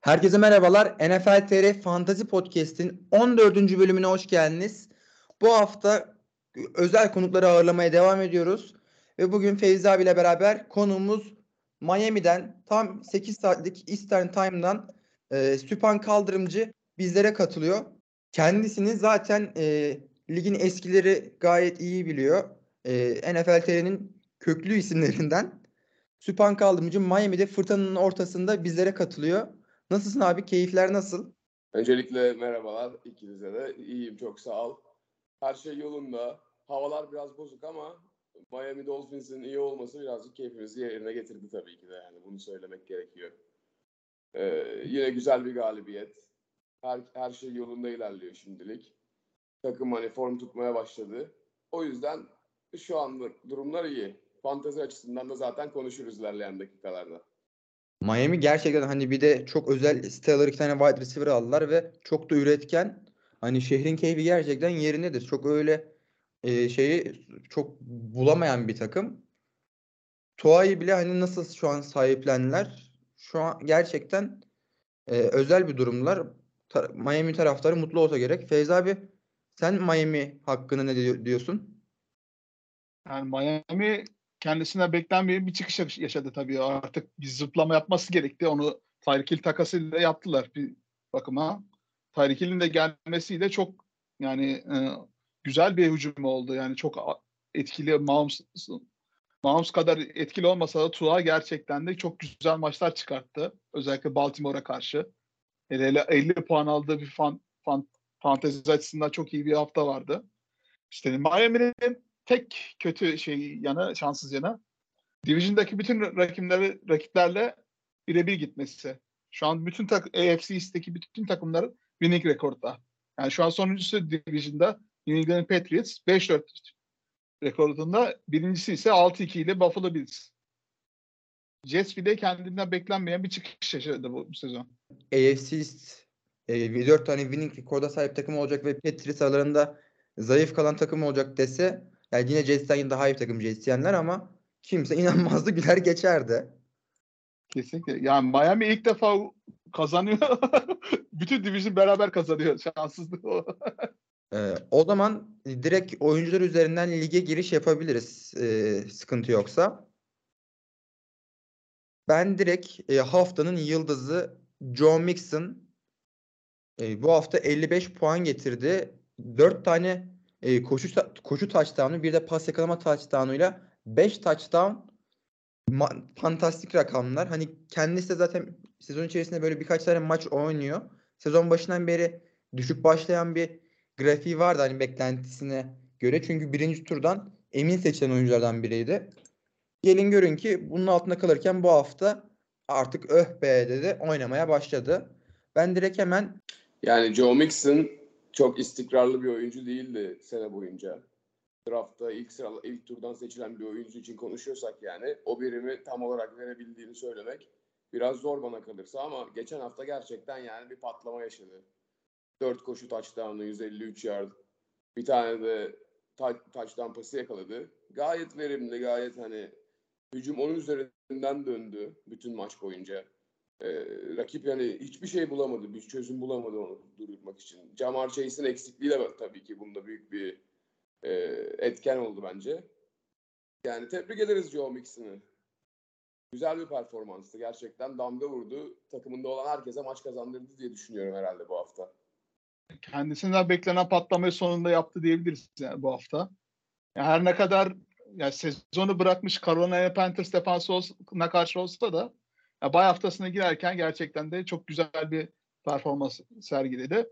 Herkese merhabalar. NFL TR Fantasy Podcast'in 14. bölümüne hoş geldiniz. Bu hafta özel konukları ağırlamaya devam ediyoruz. Ve bugün Feyzi abiyle beraber konuğumuz Miami'den tam 8 saatlik Eastern Time'dan e, Süpan Kaldırımcı bizlere katılıyor. Kendisini zaten e, ligin eskileri gayet iyi biliyor. E, NFL TR'nin köklü isimlerinden. Süpan Kaldırımcı Miami'de fırtınanın ortasında bizlere katılıyor. Nasılsın abi? Keyifler nasıl? Öncelikle merhabalar ikinize de. İyiyim çok sağ ol. Her şey yolunda. Havalar biraz bozuk ama Miami Dolphins'in iyi olması birazcık keyfimizi yerine getirdi tabii ki de. Yani bunu söylemek gerekiyor. Ee, yine güzel bir galibiyet. Her, her şey yolunda ilerliyor şimdilik. Takım hani form tutmaya başladı. O yüzden şu anlık durumlar iyi. Fantezi açısından da zaten konuşuruz ilerleyen dakikalarda. Miami gerçekten hani bir de çok özel siteler iki tane wide receiver aldılar ve çok da üretken. Hani şehrin keyfi gerçekten yerindedir. Çok öyle e, şeyi çok bulamayan bir takım. Tua'yı bile hani nasıl şu an sahiplendiler. Şu an gerçekten e, özel bir durumlar. Ta- Miami taraftarı mutlu olsa gerek. Feyzi abi sen Miami hakkında ne diyor- diyorsun? Yani Miami kendisine beklenmeyen bir çıkış yaşadı tabii. Artık bir zıplama yapması gerekti. Onu Tyreek Hill takasıyla yaptılar bir bakıma. Tyreek Hill'in de gelmesiyle çok yani e, güzel bir hücum oldu. Yani çok etkili Mahomes, Mahomes kadar etkili olmasa da Tua gerçekten de çok güzel maçlar çıkarttı. Özellikle Baltimore'a karşı. Hele hele 50 puan aldığı bir fan, fan, fantezi açısından çok iyi bir hafta vardı. İşte Miami'nin tek kötü şey yanı, şanssız yanı Division'daki bütün rakipleri, rakiplerle birebir gitmesi. Şu an bütün tak AFC East'teki bütün takımların winning rekorda. Yani şu an sonuncusu Division'da New England Patriots 5-4 rekorunda. Birincisi ise 6-2 ile Buffalo Bills. Jets bile kendinden beklenmeyen bir çıkış yaşadı bu sezon. AFC East e, 4 tane winning rekorda sahip takım olacak ve Patriots aralarında zayıf kalan takım olacak dese yani yine Jets'ten daha iyi bir takım Jets diyenler ama kimse inanmazdı güler geçerdi. Kesinlikle. Yani Miami ilk defa kazanıyor. Bütün division beraber kazanıyor. Şanssızlık o. Ee, o zaman direkt oyuncular üzerinden lige giriş yapabiliriz e, sıkıntı yoksa. Ben direkt e, haftanın yıldızı Joe Mixon e, bu hafta 55 puan getirdi. 4 tane e, koşu koşu touchdown'u bir de pas yakalama touchdown'uyla 5 touchdown ma- fantastik rakamlar. Hani kendisi de zaten sezon içerisinde böyle birkaç tane maç oynuyor. Sezon başından beri düşük başlayan bir grafiği vardı hani beklentisine göre. Çünkü birinci turdan emin seçilen oyunculardan biriydi. Gelin görün ki bunun altında kalırken bu hafta artık öh be dedi oynamaya başladı. Ben direkt hemen Yani Joe Mixon çok istikrarlı bir oyuncu değildi sene boyunca. Draftta ilk sıra ilk turdan seçilen bir oyuncu için konuşuyorsak yani o birimi tam olarak verebildiğini söylemek biraz zor bana kalırsa ama geçen hafta gerçekten yani bir patlama yaşadı. 4 koşu touchdown'u 153 yard. Bir tane de touchdown pası yakaladı. Gayet verimli, gayet hani hücum onun üzerinden döndü bütün maç boyunca. Ee, rakip yani hiçbir şey bulamadı, bir çözüm bulamadı onu durdurmak için. Jamar Chase'in eksikliği de tabii ki bunda büyük bir e, etken oldu bence. Yani tebrik ederiz Joe Mixon'ı. Güzel bir performanstı. Gerçekten damga vurdu. Takımında olan herkese maç kazandırdı diye düşünüyorum herhalde bu hafta. Kendisinden beklenen patlamayı sonunda yaptı diyebiliriz yani bu hafta. Yani her ne kadar yani sezonu bırakmış Carolina Panthers defansına karşı olsa da yani bay haftasına girerken gerçekten de çok güzel bir performans sergiledi.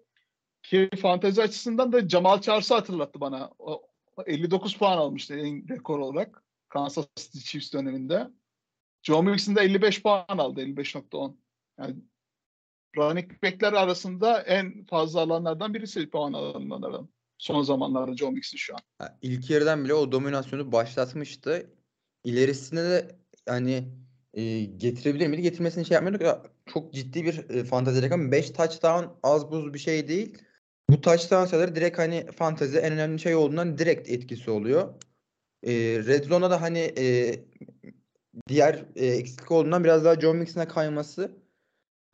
Ki fantezi açısından da Jamal Charles'ı hatırlattı bana. O 59 puan almıştı en rekor olarak Kansas City Chiefs döneminde. Joe Mixon de 55 puan aldı. 55.10. Yani running back'ler arasında en fazla alanlardan birisi puan alanlardan. Son zamanlarda Joe Mixon şu an. İlk yarıdan bile o dominasyonu başlatmıştı. İlerisinde de yani e, getirebilir miydi? Getirmesini şey yapmıyorduk. Çok ciddi bir e, fantezi rakam. 5 touchdown az buz bir şey değil. Bu touchdown sayıları direkt hani fantezi en önemli şey olduğundan direkt etkisi oluyor. E, Red Zone'da da hani e, diğer e, eksiklik olduğundan biraz daha John Mixon'a kayması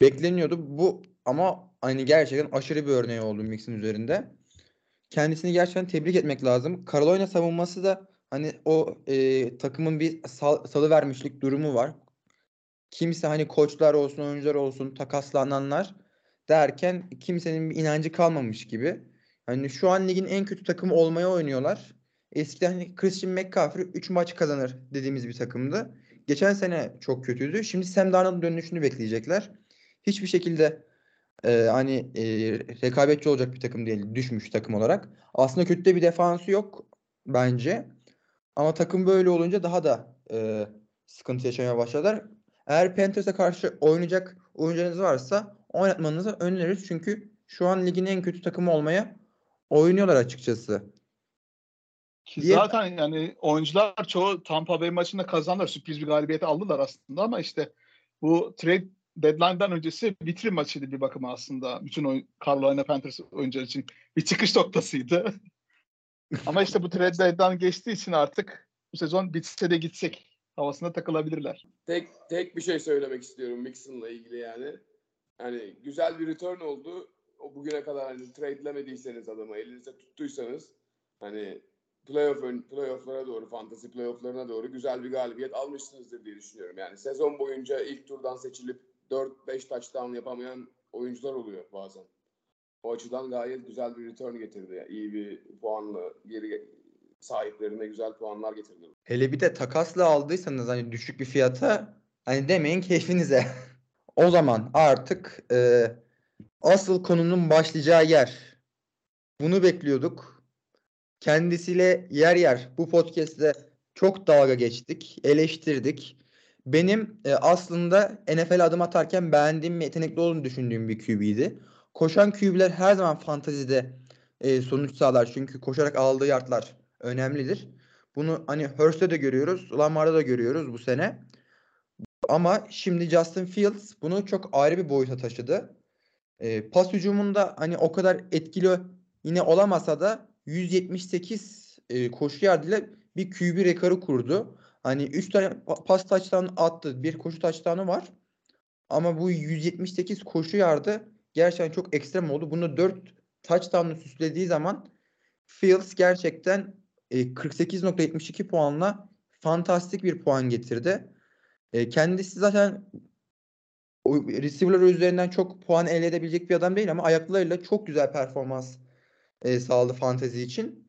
bekleniyordu. Bu ama hani gerçekten aşırı bir örneği oldu Mix'in üzerinde. Kendisini gerçekten tebrik etmek lazım. Carolina savunması da hani o e, takımın bir sal, salı vermişlik durumu var. Kimse hani koçlar olsun, oyuncular olsun, takaslananlar derken kimsenin bir inancı kalmamış gibi. Hani şu an ligin en kötü takımı olmaya oynuyorlar. Eskiden hani Christian McCaffrey 3 maç kazanır dediğimiz bir takımdı. Geçen sene çok kötüydü. Şimdi Sam Darnold'un dönüşünü bekleyecekler. Hiçbir şekilde e, hani e, rekabetçi olacak bir takım değil. Düşmüş takım olarak. Aslında kötü de bir defansı yok bence. Ama takım böyle olunca daha da e, sıkıntı yaşamaya başladılar. Eğer Panthers'a karşı oynayacak oyuncularınız varsa oynatmanızı öneririz. Çünkü şu an ligin en kötü takımı olmaya oynuyorlar açıkçası. Ki Diye- zaten yani oyuncular çoğu Tampa Bay maçında kazandılar. Sürpriz bir galibiyeti aldılar aslında ama işte bu trade deadline'dan öncesi vitrin maçıydı bir bakıma aslında. Bütün oyun, Carolina Panthers oyuncular için bir çıkış noktasıydı. ama işte bu trade deadline geçtiği için artık bu sezon bitse de gitsek havasına takılabilirler. Tek tek bir şey söylemek istiyorum Mixon'la ilgili yani. Hani güzel bir return oldu. O bugüne kadar hani trade'lemediyseniz adamı elinizde tuttuysanız hani playoff ön- playoff'lara doğru, fantasy playoff'larına doğru güzel bir galibiyet almışsınızdır diye düşünüyorum. Yani sezon boyunca ilk turdan seçilip 4-5 touchdown yapamayan oyuncular oluyor bazen. O açıdan gayet güzel bir return getirdi. Yani iyi bir puanla geri sahiplerine güzel puanlar getirdi. Hele bir de takasla aldıysanız hani düşük bir fiyata hani demeyin keyfinize. o zaman artık e, asıl konunun başlayacağı yer. Bunu bekliyorduk. Kendisiyle yer yer bu podcast'te çok dalga geçtik, eleştirdik. Benim e, aslında NFL adım atarken beğendiğim ve yetenekli olduğunu düşündüğüm bir QB'ydi. Koşan QB'ler her zaman fantazide e, sonuç sağlar. Çünkü koşarak aldığı yardlar önemlidir. Bunu hani Hurst'te de görüyoruz, Lamar'da da görüyoruz bu sene. Ama şimdi Justin Fields bunu çok ayrı bir boyuta taşıdı. E, pas hücumunda hani o kadar etkili yine olamasa da 178 e, koşu yardıyla bir QB rekoru kurdu. Hani 3 tane pa- pas touchdown attı. Bir koşu touchdown'u var. Ama bu 178 koşu yardı gerçekten çok ekstrem oldu. Bunu 4 touchdown'u süslediği zaman Fields gerçekten 48.72 puanla fantastik bir puan getirdi. E, kendisi zaten receiver'lar üzerinden çok puan elde edebilecek bir adam değil ama ayaklarıyla çok güzel performans e, sağladı fantezi için.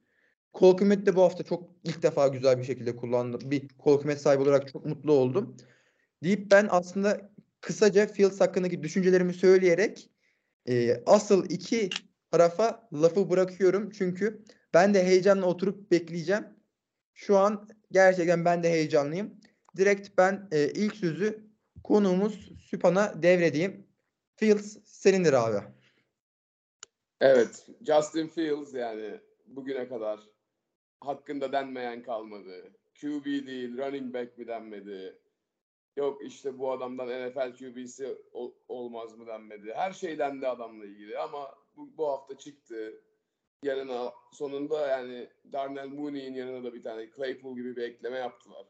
Kol kıymet de bu hafta çok ilk defa güzel bir şekilde kullandı. Bir kol kıymet sahibi olarak çok mutlu oldum. Deyip ben aslında kısaca Fields hakkındaki düşüncelerimi söyleyerek e, asıl iki tarafa lafı bırakıyorum. Çünkü ben de heyecanla oturup bekleyeceğim. Şu an gerçekten ben de heyecanlıyım. Direkt ben e, ilk sözü konuğumuz Süpan'a devredeyim. Fields senindir abi. Evet, Justin Fields yani bugüne kadar hakkında denmeyen kalmadı. QB değil, running back mi denmedi. Yok işte bu adamdan NFL QB'si ol- olmaz mı denmedi. Her şey dendi adamla ilgili ama bu, bu hafta çıktı. Yanına sonunda yani Darnell Mooney'in yanına da bir tane Claypool gibi bir ekleme yaptılar.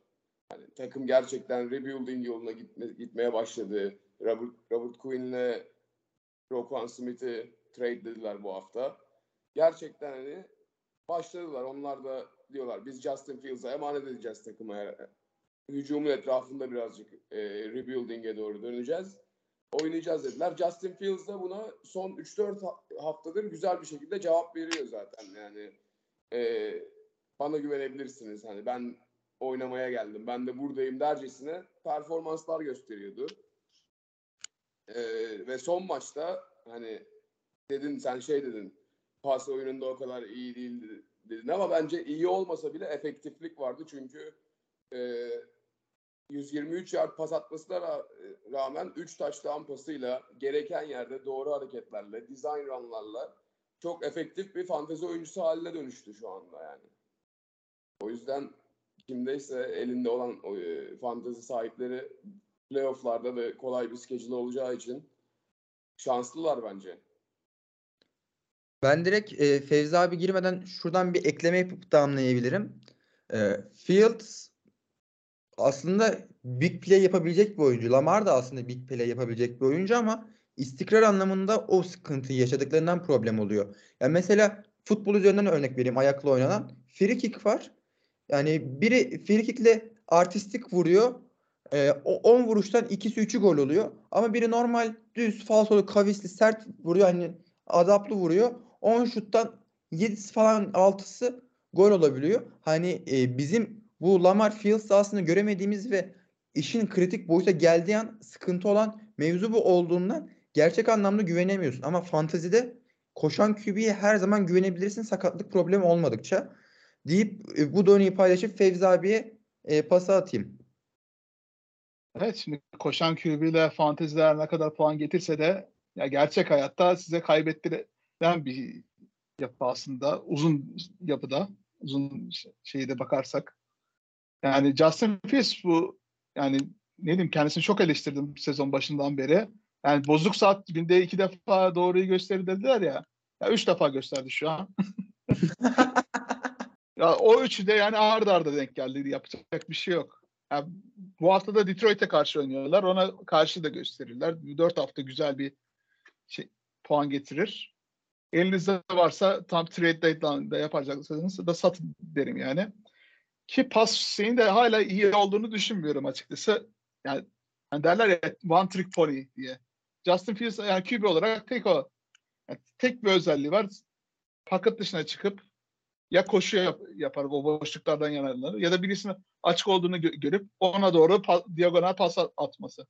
Yani takım gerçekten rebuilding yoluna gitme, gitmeye başladı. Robert, Robert Quinn'le Roquan Smith'i trade'lediler bu hafta. Gerçekten hani başladılar. Onlar da diyorlar biz Justin Fields'a emanet edeceğiz takıma. Hücumun etrafında birazcık e, rebuilding'e doğru döneceğiz. Oynayacağız dediler. Justin Fields da buna son 3-4 ha- haftadır güzel bir şekilde cevap veriyor zaten. Yani e, bana güvenebilirsiniz. Hani ben oynamaya geldim. Ben de buradayım dercesine performanslar gösteriyordu. E, ve son maçta hani dedin sen şey dedin pas oyununda o kadar iyi değildi dedin ama bence iyi olmasa bile efektiflik vardı çünkü e, 123 yard pas atmasına ra- rağmen 3 touchdown pasıyla gereken yerde doğru hareketlerle, design runlarla çok efektif bir fantezi oyuncusu haline dönüştü şu anda yani. O yüzden kimdeyse elinde olan o, e, fantezi sahipleri playofflarda da kolay bir schedule olacağı için şanslılar bence. Ben direkt e, Fevzi abi girmeden şuradan bir ekleme yapıp damlayabilirim. E, Fields aslında big play yapabilecek bir oyuncu. Lamar da aslında big play yapabilecek bir oyuncu ama istikrar anlamında o sıkıntıyı yaşadıklarından problem oluyor. Yani mesela futbol üzerinden örnek vereyim ayakla oynanan. Free kick var. Yani biri free kickle artistik vuruyor. Ee, o 10 vuruştan ikisi 3'ü gol oluyor. Ama biri normal düz falsolu kavisli sert vuruyor. Hani adaplı vuruyor. 10 şuttan 7'si falan 6'sı gol olabiliyor. Hani e, bizim bu Lamar Fields aslında göremediğimiz ve işin kritik boyuta geldiği an sıkıntı olan mevzu bu olduğundan gerçek anlamda güvenemiyorsun. Ama fantazide koşan QB'ye her zaman güvenebilirsin sakatlık problemi olmadıkça deyip e, bu dönüyü paylaşıp Fevzi abiye e, pası atayım. Evet şimdi koşan QB ile fanteziler ne kadar puan getirse de ya gerçek hayatta size kaybettiren bir yapı aslında uzun yapıda uzun şeyde bakarsak. Yani Justin Fields bu yani ne diyeyim kendisini çok eleştirdim sezon başından beri. Yani bozuk saat günde iki defa doğruyu gösterir dediler ya. Ya üç defa gösterdi şu an. ya o üçü de yani arda arda denk geldi. Yapacak bir şey yok. Yani bu hafta da Detroit'e karşı oynuyorlar. Ona karşı da gösterirler. Dört hafta güzel bir şey, puan getirir. Elinizde varsa tam trade deadline'da yapacaksanız da satın derim yani. Ki pas şeyin de hala iyi olduğunu düşünmüyorum açıkçası. Yani hani derler ya one trick pony diye. Justin Fields yani QB olarak tek o. Yani tek bir özelliği var. Paket dışına çıkıp ya koşu yap, yapar o boşluklardan yanarlar ya da birisinin açık olduğunu gö- görüp ona doğru pa- diagonal pas atması.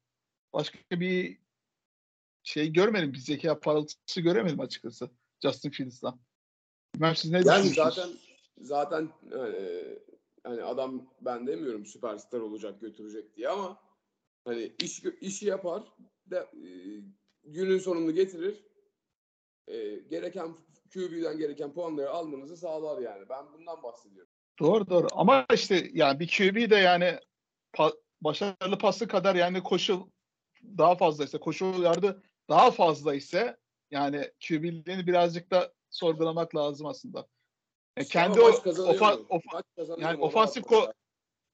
Başka bir şey görmedim. Bir zeka parıltısı göremedim açıkçası Justin Fields'dan. Bilmem siz ne Yani zaten zaten e, hani adam ben demiyorum süperstar olacak götürecek diye ama hani iş işi yapar da e, günün sonunu getirir. E, gereken QB'den gereken puanları almanızı sağlar yani. Ben bundan bahsediyorum. Doğru doğru. Ama işte yani bir QB de yani pa- başarılı pası kadar yani koşu daha fazla ise koşu yardı daha fazla ise yani QB'liğini birazcık da sorgulamak lazım aslında. E, kendi o ofa- ofa- yani ofansif ko-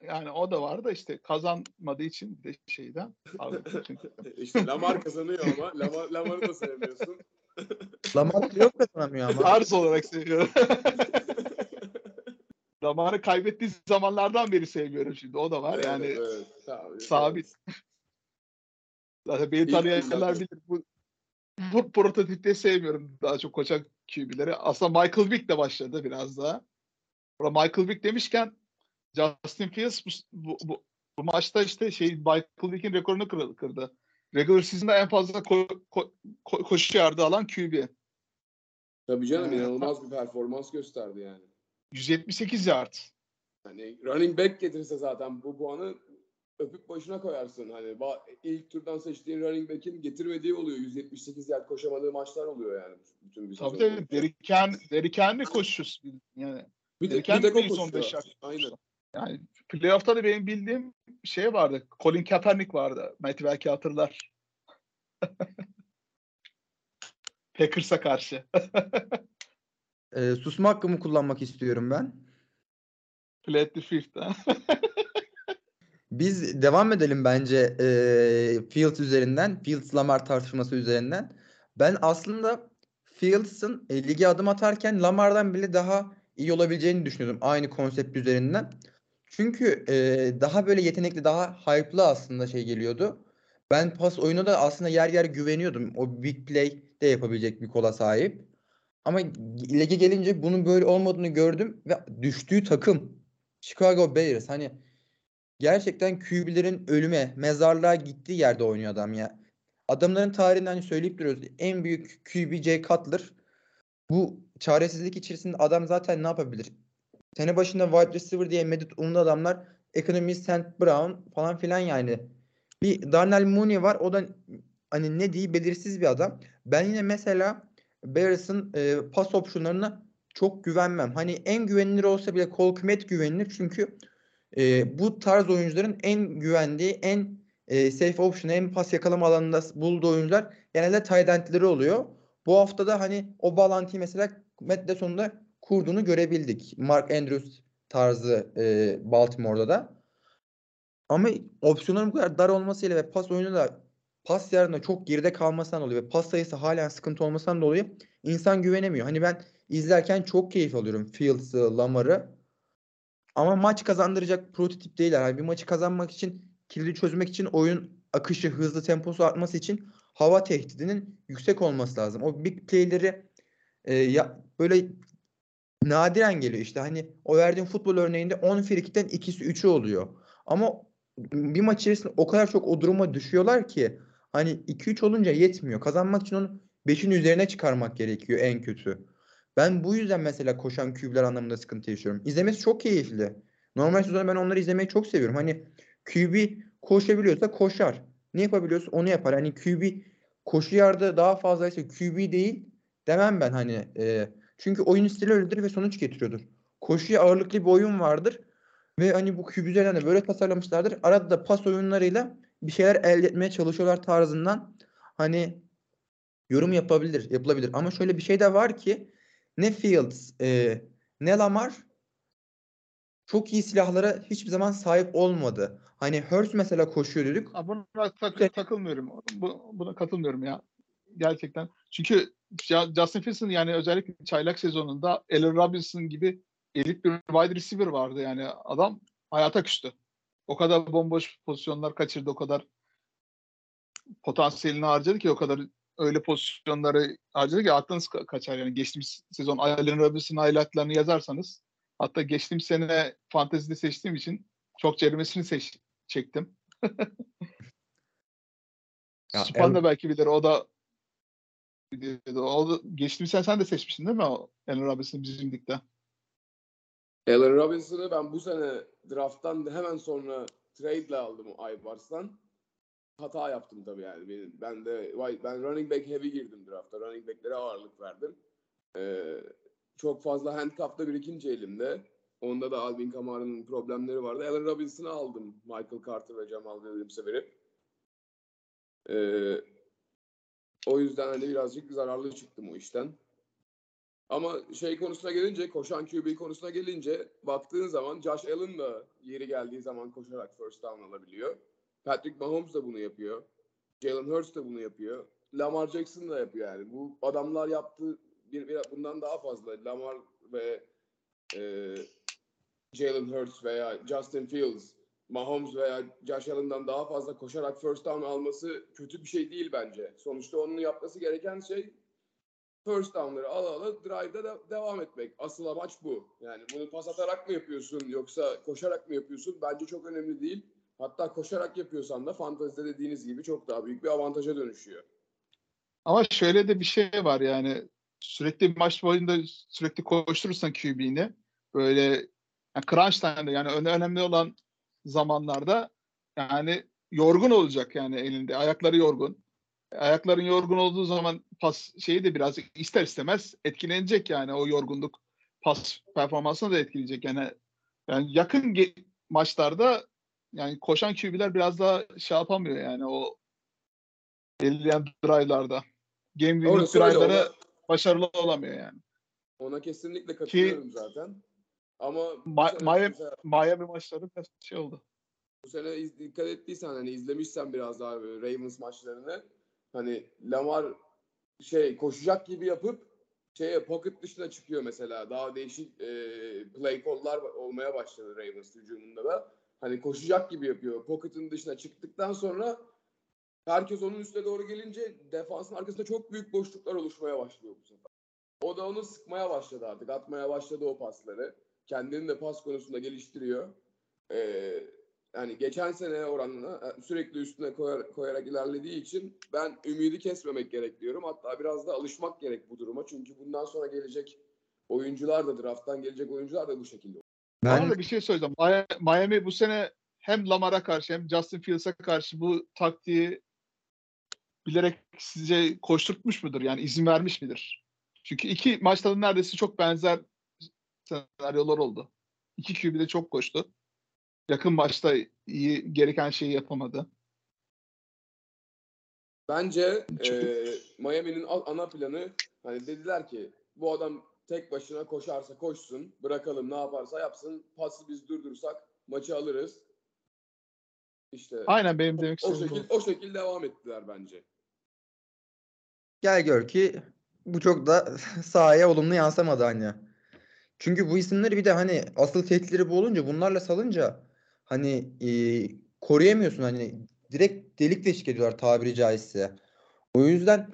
yani o da var da işte kazanmadığı için de şeyden. İşte Lamar kazanıyor ama Lamar, Lamar'ı da sevmiyorsun. Lamar yok kazanamıyor ama. Tarz olarak seviyorum. Zamanı kaybettiği zamanlardan beri sevmiyorum şimdi. O da var. Yani Evet, evet, tabii, sabit. Zaten beni tanıyanlar bilir. Bu, bu prototipte sevmiyorum daha çok koçak QB'leri. Aslında Michael Vick de başladı biraz daha. Burada Michael Vick demişken Justin Fields bu, bu, bu, bu maçta işte şey Michael Vick'in rekorunu kırdı. kırdı. Regular season'da en fazla ko- ko- ko- koşu yardı alan QB. Tabii canım Ee, inanılmaz bir performans gösterdi yani. 178 yard. Hani running back getirse zaten bu puanı öpüp başına koyarsın. Hani ilk turdan seçtiğin running back'in getirmediği oluyor. 178 yard koşamadığı maçlar oluyor yani bütün bir Tabii tabii. Derrick Henry koşusu. Yani Bir, tek, bir o bir son koşuyor. beş yard. Aynen. Yani playoff'ta da benim bildiğim şey vardı. Colin Kaepernick vardı. Mete belki hatırlar. Packers'a karşı. E, susma hakkımı kullanmak istiyorum ben. Plead the fifth. Biz devam edelim bence e, Fields üzerinden. Fields Lamar tartışması üzerinden. Ben aslında Fields'ın e, lige adım atarken Lamar'dan bile daha iyi olabileceğini düşünüyordum. Aynı konsept üzerinden. Çünkü e, daha böyle yetenekli, daha hype'lı aslında şey geliyordu. Ben pas oyunu da aslında yer yer güveniyordum. O big play de yapabilecek bir kola sahip. Ama lige gelince bunun böyle olmadığını gördüm ve düştüğü takım Chicago Bears hani gerçekten QB'lerin ölüme, mezarlığa gittiği yerde oynuyor adam ya. Adamların tarihinden hani söyleyip duruyoruz. En büyük QB Jay Cutler. Bu çaresizlik içerisinde adam zaten ne yapabilir? Sene başında wide receiver diye medet umlu adamlar Economy St. Brown falan filan yani. Bir Darnell Mooney var. O da hani ne diye belirsiz bir adam. Ben yine mesela Bears'ın e, pas opsiyonlarına çok güvenmem. Hani en güvenilir olsa bile Cole Kmet güvenilir. Çünkü e, bu tarz oyuncuların en güvendiği, en e, safe option, en pas yakalama alanında bulduğu oyuncular genelde tight end'leri oluyor. Bu hafta da hani o bağlantıyı mesela Matt sonunda kurduğunu görebildik. Mark Andrews tarzı e, Baltimore'da da. Ama opsiyonların bu kadar dar olmasıyla ve pas oyunu da pas yarında çok geride kalmasından dolayı ve pas sayısı halen sıkıntı olmasından dolayı insan güvenemiyor. Hani ben izlerken çok keyif alıyorum Fields'ı, Lamar'ı. Ama maç kazandıracak prototip değiller. Hani bir maçı kazanmak için, kilidi çözmek için oyun akışı, hızlı temposu artması için hava tehdidinin yüksek olması lazım. O big play'leri e, ya, böyle nadiren geliyor işte. Hani o verdiğim futbol örneğinde 10 frikikten ikisi 3'ü oluyor. Ama bir maç içerisinde o kadar çok o duruma düşüyorlar ki hani 2-3 olunca yetmiyor. Kazanmak için onu 5'in üzerine çıkarmak gerekiyor en kötü. Ben bu yüzden mesela koşan QB'ler anlamında sıkıntı yaşıyorum. İzlemesi çok keyifli. Normal sezonda ben onları izlemeyi çok seviyorum. Hani QB koşabiliyorsa koşar. Ne yapabiliyorsa onu yapar. Hani QB koşu yardı daha fazlaysa QB değil demem ben hani. E, çünkü oyun stili öyledir ve sonuç getiriyordur. Koşuya ağırlıklı bir oyun vardır. Ve hani bu QB üzerinden de böyle tasarlamışlardır. Arada da pas oyunlarıyla bir şeyler elde etmeye çalışıyorlar tarzından hani yorum yapabilir, yapılabilir. Ama şöyle bir şey de var ki ne Fields e, ne Lamar çok iyi silahlara hiçbir zaman sahip olmadı. Hani Hurts mesela koşuyor dedik. Buna tak- takılmıyorum. Bu- Buna katılmıyorum ya. Gerçekten. Çünkü Justin Fields'ın yani özellikle çaylak sezonunda Allen Robinson gibi elit bir wide receiver vardı yani. Adam hayata küstü. O kadar bomboş pozisyonlar kaçırdı. O kadar potansiyelini harcadı ki o kadar öyle pozisyonları harcadı ki aklınız ka- kaçar yani. Geçtiğimiz sezon Allen Robinson highlightlarını yazarsanız hatta geçtiğim sene fantezide seçtiğim için çok cerimesini seç çektim. Ya, Span da El- belki bilir. O da o da geçtiğimiz sene sen de seçmiştin değil mi o Allen Robinson bizim ligde? Allen Robinson'ı ben bu sene drafttan hemen sonra trade'le aldım Aybars'tan. Hata yaptım tabii yani. Benim, ben de ben running back heavy girdim draftta. Running back'lere ağırlık verdim. Ee, çok fazla handcuff'ta bir ikinci elimde. Onda da Alvin Kamara'nın problemleri vardı. Allen Robinson'ı aldım. Michael Carter ve Jamal Williams'e verip. Ee, o yüzden hani birazcık zararlı çıktım o işten. Ama şey konusuna gelince, koşan QB konusuna gelince baktığın zaman Josh Allen da yeri geldiği zaman koşarak first down alabiliyor. Patrick Mahomes da bunu yapıyor. Jalen Hurts da bunu yapıyor. Lamar Jackson da yapıyor yani. Bu adamlar yaptığı bir, bir bundan daha fazla. Lamar ve e, Jalen Hurts veya Justin Fields, Mahomes veya Josh Allen'dan daha fazla koşarak first down alması kötü bir şey değil bence. Sonuçta onun yapması gereken şey first down'ları ala ala drive'da da devam etmek. Asıl amaç bu. Yani bunu pas atarak mı yapıyorsun yoksa koşarak mı yapıyorsun? Bence çok önemli değil. Hatta koşarak yapıyorsan da fantezide dediğiniz gibi çok daha büyük bir avantaja dönüşüyor. Ama şöyle de bir şey var yani sürekli maç boyunda sürekli koşturursan QB'ni böyle yani crunch time'da yani öne- önemli olan zamanlarda yani yorgun olacak yani elinde. Ayakları yorgun. Ayakların yorgun olduğu zaman pas şeyi de biraz ister istemez etkilenecek yani o yorgunluk pas performansına da etkileyecek. Yani yani yakın maçlarda yani koşan QB'ler biraz daha şey yapamıyor yani o belirleyen drive'larda. Game winning drive'lara ona- başarılı olamıyor yani. Ona kesinlikle katılıyorum zaten. Ama Ma- Miami- mesela Miami maçları biraz şey oldu. bu sene iz- dikkat ettiysen hani izlemişsen biraz daha böyle Ravens maçlarını hani Lamar şey koşacak gibi yapıp şeye pocket dışına çıkıyor mesela. Daha değişik e, play call'lar olmaya başladı Ravens hücumunda da. Hani koşacak gibi yapıyor. Pocket'ın dışına çıktıktan sonra herkes onun üstüne doğru gelince defansın arkasında çok büyük boşluklar oluşmaya başlıyor bu sefer. O da onu sıkmaya başladı artık. Atmaya başladı o pasları. Kendini de pas konusunda geliştiriyor. Ee, yani geçen sene oranına e, sürekli üstüne koyar, koyarak ilerlediği için ben ümidi kesmemek gerek diyorum. Hatta biraz da alışmak gerek bu duruma. Çünkü bundan sonra gelecek oyuncular da drafttan gelecek oyuncular da bu şekilde. Ben Bana da bir şey söyleyeceğim. Miami- bu sene hem Lamar'a karşı hem Justin Fields'a karşı bu taktiği bilerek size koşturtmuş mudur? Yani izin vermiş midir? Çünkü iki maçta da neredeyse çok benzer senaryolar oldu. İki QB de çok koştu. Yakın maçta iyi gereken şeyi yapamadı. Bence e, Miami'nin ana planı hani dediler ki bu adam tek başına koşarsa koşsun, bırakalım ne yaparsa yapsın, pası biz durdursak maçı alırız. İşte Aynen benim demek o istediğim şekil o şekil devam ettiler bence. Gel gör ki bu çok da sahaya olumlu yansımadı hani. Çünkü bu isimleri bir de hani asıl tehditleri bu olunca bunlarla salınca hani e, koruyamıyorsun hani direkt delik deşik ediyorlar tabiri caizse. O yüzden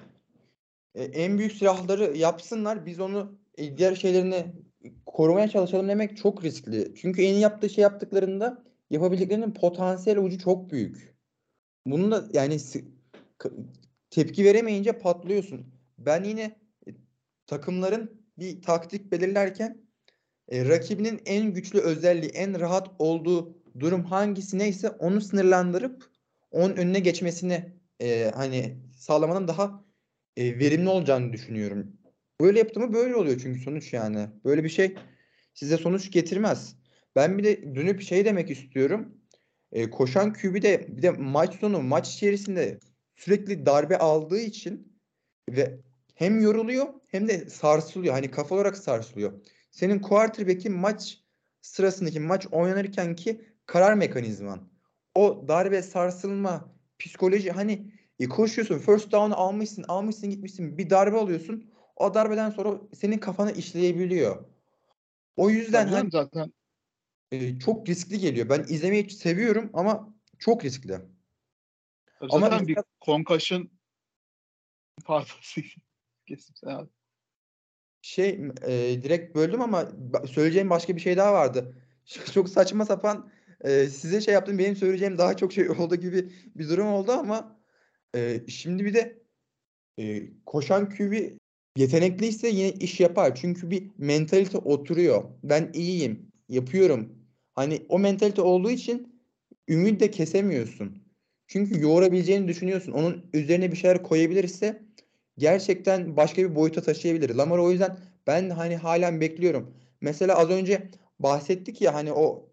e, en büyük silahları yapsınlar biz onu diğer şeylerini korumaya çalışalım demek çok riskli. Çünkü en iyi yaptığı şey yaptıklarında yapabildiklerinin potansiyel ucu çok büyük. Bunu da yani tepki veremeyince patlıyorsun. Ben yine e, takımların bir taktik belirlerken e, rakibinin en güçlü özelliği, en rahat olduğu durum hangisi neyse onu sınırlandırıp onun önüne geçmesini e, hani sağlamanın daha e, verimli olacağını düşünüyorum. Böyle yaptı mı böyle oluyor çünkü sonuç yani. Böyle bir şey size sonuç getirmez. Ben bir de dönüp şey demek istiyorum. E, koşan QB de bir de maç sonu maç içerisinde sürekli darbe aldığı için ve hem yoruluyor hem de sarsılıyor. Hani kafa olarak sarsılıyor. Senin quarterback'in maç sırasındaki maç oynanırken ki karar mekanizman. O darbe sarsılma psikoloji hani e, koşuyorsun first down almışsın almışsın gitmişsin bir darbe alıyorsun. O darbeden sonra senin kafana işleyebiliyor. O yüzden hani, zaten e, çok riskli geliyor. Ben izlemeyi seviyorum ama çok riskli. Ama zaten bir mesela- concussion pardon kesim sen abi. Şey e, direkt böldüm ama söyleyeceğim başka bir şey daha vardı. Çok saçma sapan e, size şey yaptım benim söyleyeceğim daha çok şey oldu gibi bir durum oldu ama e, şimdi bir de e, koşan QB yetenekliyse yine iş yapar. Çünkü bir mentalite oturuyor. Ben iyiyim, yapıyorum. Hani o mentalite olduğu için ümit de kesemiyorsun. Çünkü yoğurabileceğini düşünüyorsun. Onun üzerine bir şeyler koyabilirse gerçekten başka bir boyuta taşıyabilir. Lamar o yüzden ben hani halen bekliyorum. Mesela az önce bahsettik ya hani o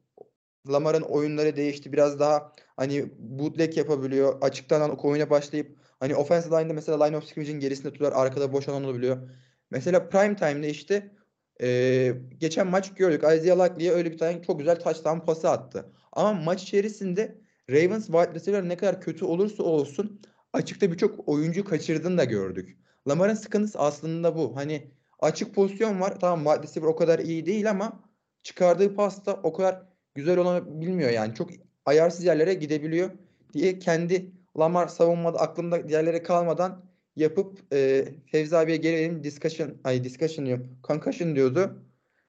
Lamar'ın oyunları değişti. Biraz daha hani bootleg yapabiliyor. Açıktan oyuna başlayıp hani offensive line'da mesela line of scrimmage'in gerisinde tutar. Arkada boş alan olabiliyor. Mesela prime time'da işte eee, geçen maç gördük. Isaiah Likely'ye öyle bir tane çok güzel touchdown pası attı. Ama maç içerisinde Ravens wide receiver ne kadar kötü olursa olsun açıkta birçok oyuncu kaçırdığını da gördük. Lamar'ın sıkıntısı aslında bu. Hani açık pozisyon var. Tamam wide receiver o kadar iyi değil ama çıkardığı pasta o kadar güzel olabilmiyor yani. Çok ayarsız yerlere gidebiliyor diye kendi Lamar savunmada aklımda diğerlere kalmadan yapıp e, Fevzi abiye gelelim discussion ay discussion diyorum. Concussion diyordu.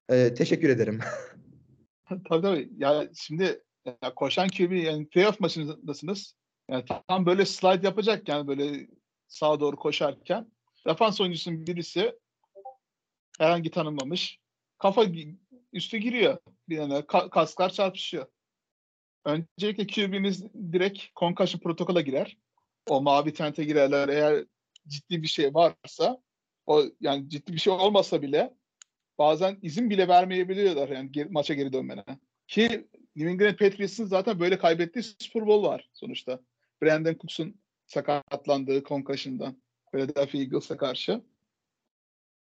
E, teşekkür ederim. tabii tabii. Ya şimdi ya koşan QB yani playoff maçındasınız. Yani tam böyle slide yapacak yani böyle sağa doğru koşarken defans oyuncusunun birisi herhangi tanınmamış kafa üstü giriyor. Bir yana ka- kasklar çarpışıyor. Öncelikle QB'niz direkt concussion protokola girer. O mavi tente girerler. Eğer ciddi bir şey varsa o yani ciddi bir şey olmasa bile bazen izin bile vermeyebiliyorlar yani geri- maça geri dönmene. Ki New England Patriots'ın zaten böyle kaybettiği Super Bowl var sonuçta. Brandon Cooks'un sakatlandığı concussion'dan Philadelphia Eagles'a karşı.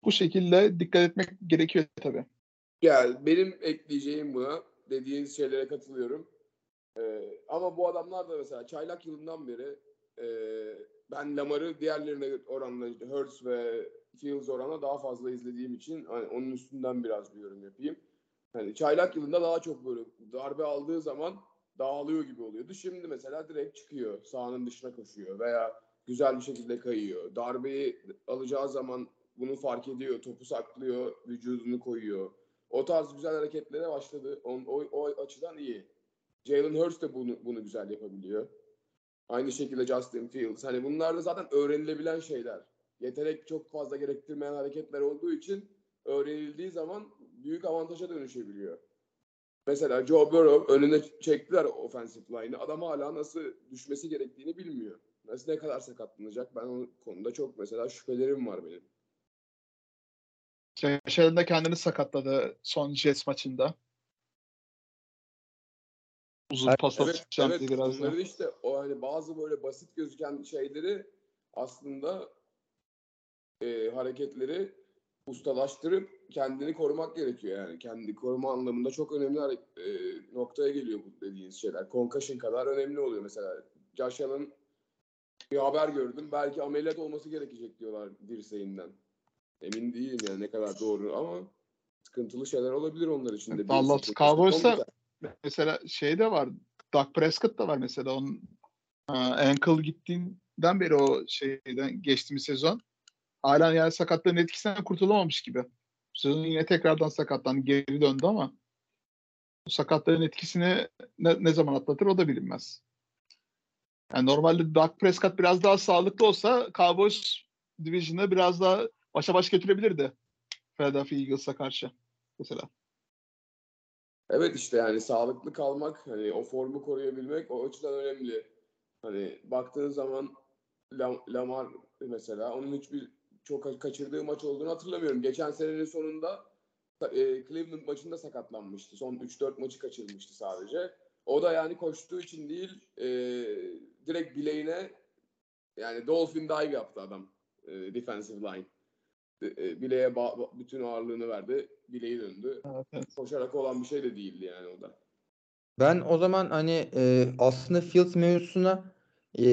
Bu şekilde dikkat etmek gerekiyor tabii. Yani benim ekleyeceğim buna dediğiniz şeylere katılıyorum. Ee, ama bu adamlar da mesela çaylak yılından beri e, ben Lamar'ı diğerlerine oranla Hurts ve Fields oranla daha fazla izlediğim için hani onun üstünden biraz bir yorum yapayım. Hani çaylak yılında daha çok böyle darbe aldığı zaman dağılıyor gibi oluyordu. Şimdi mesela direkt çıkıyor. Sahanın dışına koşuyor veya güzel bir şekilde kayıyor. Darbeyi alacağı zaman bunu fark ediyor. Topu saklıyor. Vücudunu koyuyor. O tarz güzel hareketlere başladı. O, o, o açıdan iyi. Jalen Hurts de bunu, bunu güzel yapabiliyor. Aynı şekilde Justin Fields. Hani bunlar da zaten öğrenilebilen şeyler. Yetenek çok fazla gerektirmeyen hareketler olduğu için öğrenildiği zaman büyük avantaja dönüşebiliyor. Mesela Joe Burrow önüne çektiler offensive line'ı. Adam hala nasıl düşmesi gerektiğini bilmiyor. Nasıl ne kadar sakatlanacak ben o konuda çok mesela şüphelerim var benim. Shanahan da kendini sakatladı son Jets maçında. Uzun Evet, pas Evet, atacağım evet. diye biraz da. İşte o hani bazı böyle basit gözüken şeyleri aslında e, hareketleri ustalaştırıp kendini korumak gerekiyor yani. Kendi koruma anlamında çok önemli e, noktaya geliyor bu dediğiniz şeyler. Concussion kadar önemli oluyor mesela. Josh Allen bir haber gördüm. Belki ameliyat olması gerekecek diyorlar dirseğinden. Emin değilim yani ne kadar doğru ama sıkıntılı şeyler olabilir onlar için de. Dallas Cowboys'a mesela şey de var. Dak Prescott da var mesela. Onun e, ankle gittiğinden beri o şeyden geçtiğimiz sezon hala yani sakatlığın etkisinden kurtulamamış gibi. Sezon yine tekrardan sakatlandı. Geri döndü ama bu sakatların etkisini ne, ne zaman atlatır o da bilinmez. Yani normalde Dak Prescott biraz daha sağlıklı olsa Cowboys Division'ı biraz daha başa baş götürebilirdi. Philadelphia Eagles'a karşı mesela. Evet işte yani sağlıklı kalmak, hani o formu koruyabilmek o açıdan önemli. Hani baktığın zaman Lam- Lamar mesela onun hiçbir çok kaçırdığı maç olduğunu hatırlamıyorum. Geçen senenin sonunda e, Cleveland maçında sakatlanmıştı. Son 3-4 maçı kaçırmıştı sadece. O da yani koştuğu için değil e, direkt bileğine yani dolphin dive yaptı adam e, defensive line. E, e, bileğe bütün ağırlığını verdi. Bileği döndü evet. koşarak olan bir şey de değildi yani o da. Ben o zaman hani e, aslında Fields mevzusuna e,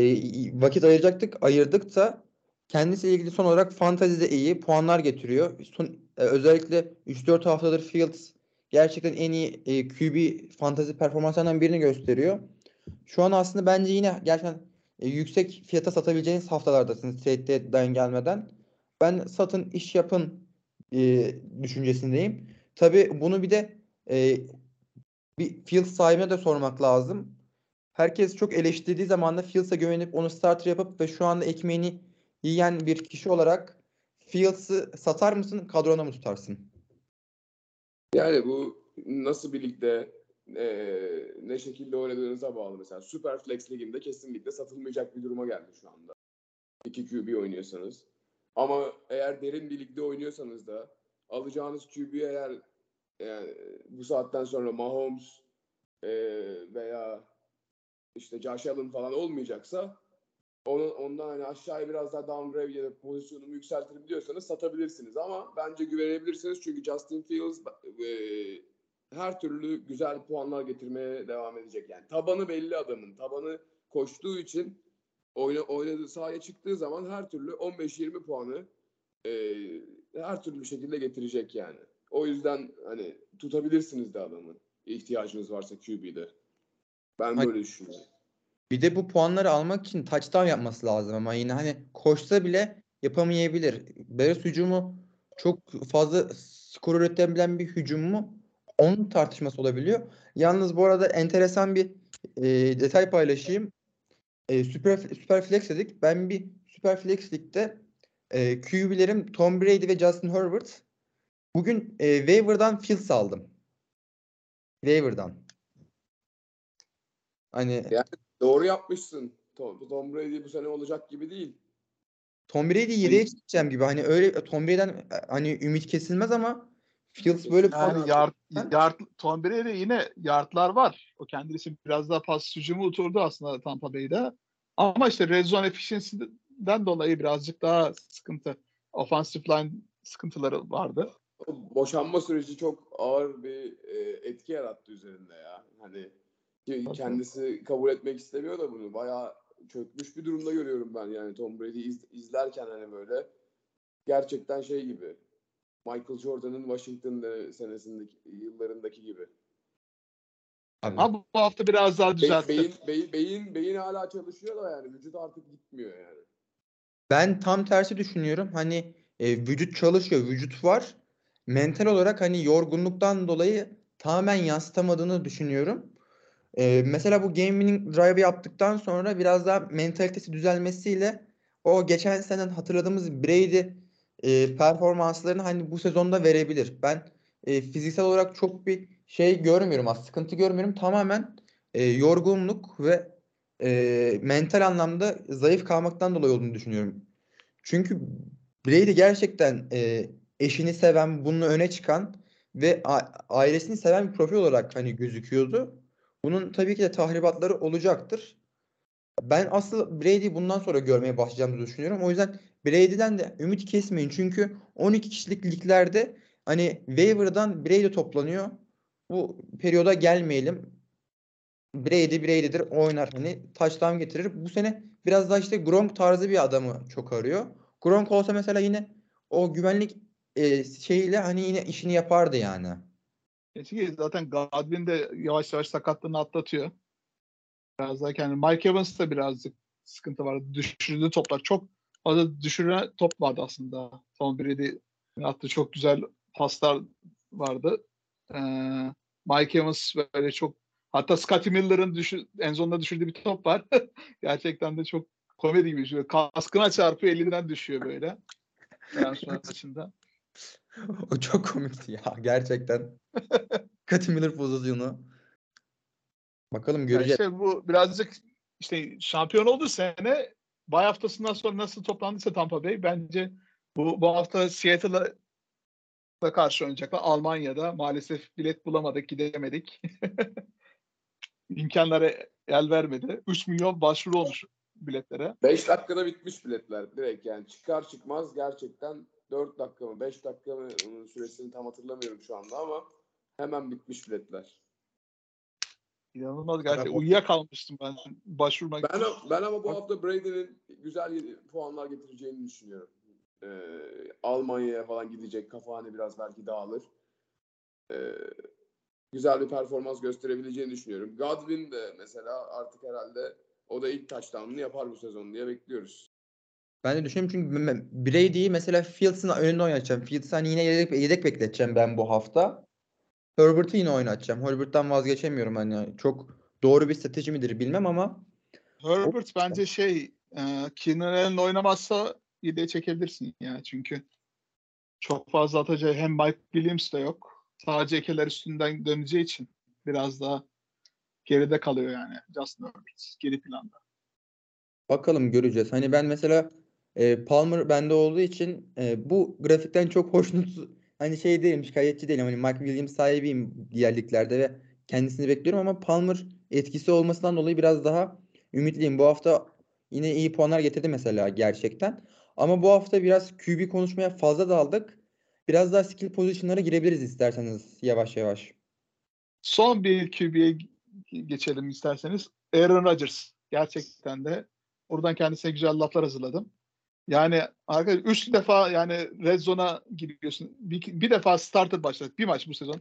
vakit ayıracaktık, ayırdık da kendisiyle ilgili son olarak fantazide iyi puanlar getiriyor. Son, e, özellikle 3-4 haftadır Fields gerçekten en iyi e, QB fantazi performanslarından birini gösteriyor. Şu an aslında bence yine gerçekten e, yüksek fiyata satabileceğiniz haftalardasınız trade deadline gelmeden. Ben satın iş yapın e, düşüncesindeyim. Tabii bunu bir de e, bir Fields sahibine de sormak lazım. Herkes çok eleştirdiği zaman da Fields'a güvenip onu starter yapıp ve şu anda ekmeğini yiyen bir kişi olarak Fields'ı satar mısın, kadrona mı tutarsın? Yani bu nasıl bir ligde e, ne şekilde oynadığınıza bağlı. Mesela Superflex liginde kesinlikle satılmayacak bir duruma geldi şu anda. 2 QB oynuyorsanız. Ama eğer derin bir ligde oynuyorsanız da alacağınız QB eğer yani bu saatten sonra Mahomes e, veya işte Josh Allen falan olmayacaksa onu, ondan hani aşağıya biraz daha downgrade ya da pozisyonumu yükseltirim diyorsanız satabilirsiniz ama bence güvenebilirsiniz çünkü Justin Fields e, her türlü güzel puanlar getirmeye devam edecek. Yani tabanı belli adamın. Tabanı koştuğu için oyna, oynadığı sahaya çıktığı zaman her türlü 15-20 puanı e, her türlü şekilde getirecek yani. O yüzden hani tutabilirsiniz de adamı. ihtiyacınız varsa QB'de. Ben böyle düşünüyorum. Bir de bu puanları almak için touchdown yapması lazım ama yine hani koşsa bile yapamayabilir. Bears hücumu çok fazla skor üretebilen bir hücum mu? Onun tartışması olabiliyor. Yalnız bu arada enteresan bir e, detay paylaşayım. E, Super, Super Flex dedik. Ben bir Super Flex ligde e, QB'lerim Tom Brady ve Justin Herbert. Bugün e, waiver'dan Fields aldım. Waiver'dan. Hani Ya- Doğru yapmışsın. Tom, Tom Brady bu sene olacak gibi değil. Tom Brady'yi yedeğe çekeceğim gibi. Hani öyle Tom Brady'den e, hani ümit kesilmez ama Fields böyle Yani yard, yard, Tom Brady'de yine yardlar var. O kendisi biraz daha pas hücumu oturdu aslında Tampa Bay'de. Ama işte red zone efficiency'den dolayı birazcık daha sıkıntı. Offensive line sıkıntıları vardı. Boşanma süreci çok ağır bir e, etki yarattı üzerinde ya. Hani kendisi kabul etmek istemiyor da bunu. Bayağı çökmüş bir durumda görüyorum ben yani Tom Brady iz- izlerken hani böyle gerçekten şey gibi. Michael Jordan'ın Washington e, senesindeki yıllarındaki gibi. Abi, Ama bu hafta biraz daha düzeltti. beyin, beyin, beyin, beyin hala çalışıyor da yani vücut artık gitmiyor yani. Ben tam tersi düşünüyorum. Hani e, vücut çalışıyor, vücut var. Mental olarak hani yorgunluktan dolayı tamamen yansıtamadığını düşünüyorum. E, mesela bu game winning drive yaptıktan sonra biraz daha mentalitesi düzelmesiyle o geçen seneden hatırladığımız Brady e, performanslarını hani bu sezonda verebilir. Ben e, fiziksel olarak çok bir şey görmüyorum aslında. Sıkıntı görmüyorum. Tamamen e, yorgunluk ve e, mental anlamda zayıf kalmaktan dolayı olduğunu düşünüyorum. Çünkü Brady gerçekten e, eşini seven, bunu öne çıkan ve ailesini seven bir profil olarak hani gözüküyordu. Bunun tabii ki de tahribatları olacaktır. Ben asıl Brady bundan sonra görmeye başlayacağımızı düşünüyorum. O yüzden Brady'den de ümit kesmeyin. Çünkü 12 kişilik liglerde hani waiver'dan Brady toplanıyor. Bu periyoda gelmeyelim. Brady Brady'dir oynar. Hani touchdown getirir. Bu sene biraz daha işte Gronk tarzı bir adamı çok arıyor. Gronk olsa mesela yine o güvenlik e, şeyiyle hani yine işini yapardı yani. Çünkü zaten Godwin de yavaş yavaş sakatlığını atlatıyor. Biraz daha kendi Mike Evans da birazcık sıkıntı vardı. Düşürdüğü toplar çok fazla düşüren top vardı aslında. Tom Brady attığı çok güzel paslar vardı. Ee, Mike Evans böyle çok hatta Scotty Miller'ın düşü, en sonunda düşürdüğü bir top var. Gerçekten de çok komedi gibi. Şöyle kaskına çarpıyor elinden düşüyor böyle. Transfer maçında. O çok komikti ya gerçekten. Scotty Miller pozisyonu. Bakalım Yani göreceğiz. işte bu birazcık işte şampiyon olduğu sene bay haftasından sonra nasıl toplandıysa Tampa Bay bence bu, bu hafta Seattle'a karşı oynayacaklar. Almanya'da maalesef bilet bulamadık, gidemedik. İmkanlara el vermedi. 3 milyon başvuru olmuş biletlere. 5 dakikada bitmiş biletler direkt yani çıkar çıkmaz gerçekten 4 dakika mı 5 dakika mı onun süresini tam hatırlamıyorum şu anda ama hemen bitmiş biletler. İnanılmaz gerçekten. Bravo. Uyuyakalmıştım ben başvurmak Ben, ben ama bu hafta Brady'nin güzel puanlar getireceğini düşünüyorum. Ee, Almanya'ya falan gidecek. Kafa hani biraz belki dağılır. Ee, güzel bir performans gösterebileceğini düşünüyorum. Godwin de mesela artık herhalde o da ilk touchdown'unu yapar bu sezon diye bekliyoruz. Ben de düşünüyorum çünkü Brady'yi mesela Fields'ın önünde oynatacağım. Fields'ı hani yine yedek, yedek bekleteceğim ben bu hafta. Herbert'ı yine oynatacağım. Herbert'tan vazgeçemiyorum hani. Çok doğru bir strateji midir bilmem ama Herbert bence şey e, Keenan Allen oynamazsa yedeğe çekebilirsin ya çünkü çok fazla atacağı hem Mike Williams da yok. Sadece ekeler üstünden döneceği için biraz daha geride kalıyor yani Justin Herbert geri planda. bakalım göreceğiz. Hani ben mesela e, Palmer bende olduğu için e, bu grafikten çok hoşnut hani şey değilim şikayetçi değilim. Hani Mike Williams sahibiyim diğer liglerde ve kendisini bekliyorum ama Palmer etkisi olmasından dolayı biraz daha ümitliyim. Bu hafta yine iyi puanlar getirdi mesela gerçekten. Ama bu hafta biraz QB konuşmaya fazla daldık. Biraz daha skill pozisyonlara girebiliriz isterseniz yavaş yavaş. Son bir QB'ye geçelim isterseniz. Aaron Rodgers. Gerçekten de buradan kendisine güzel laflar hazırladım. Yani arkadaş üç defa yani red zone'a giriyorsun. Bir, bir defa starter başladık. Bir maç bu sezon.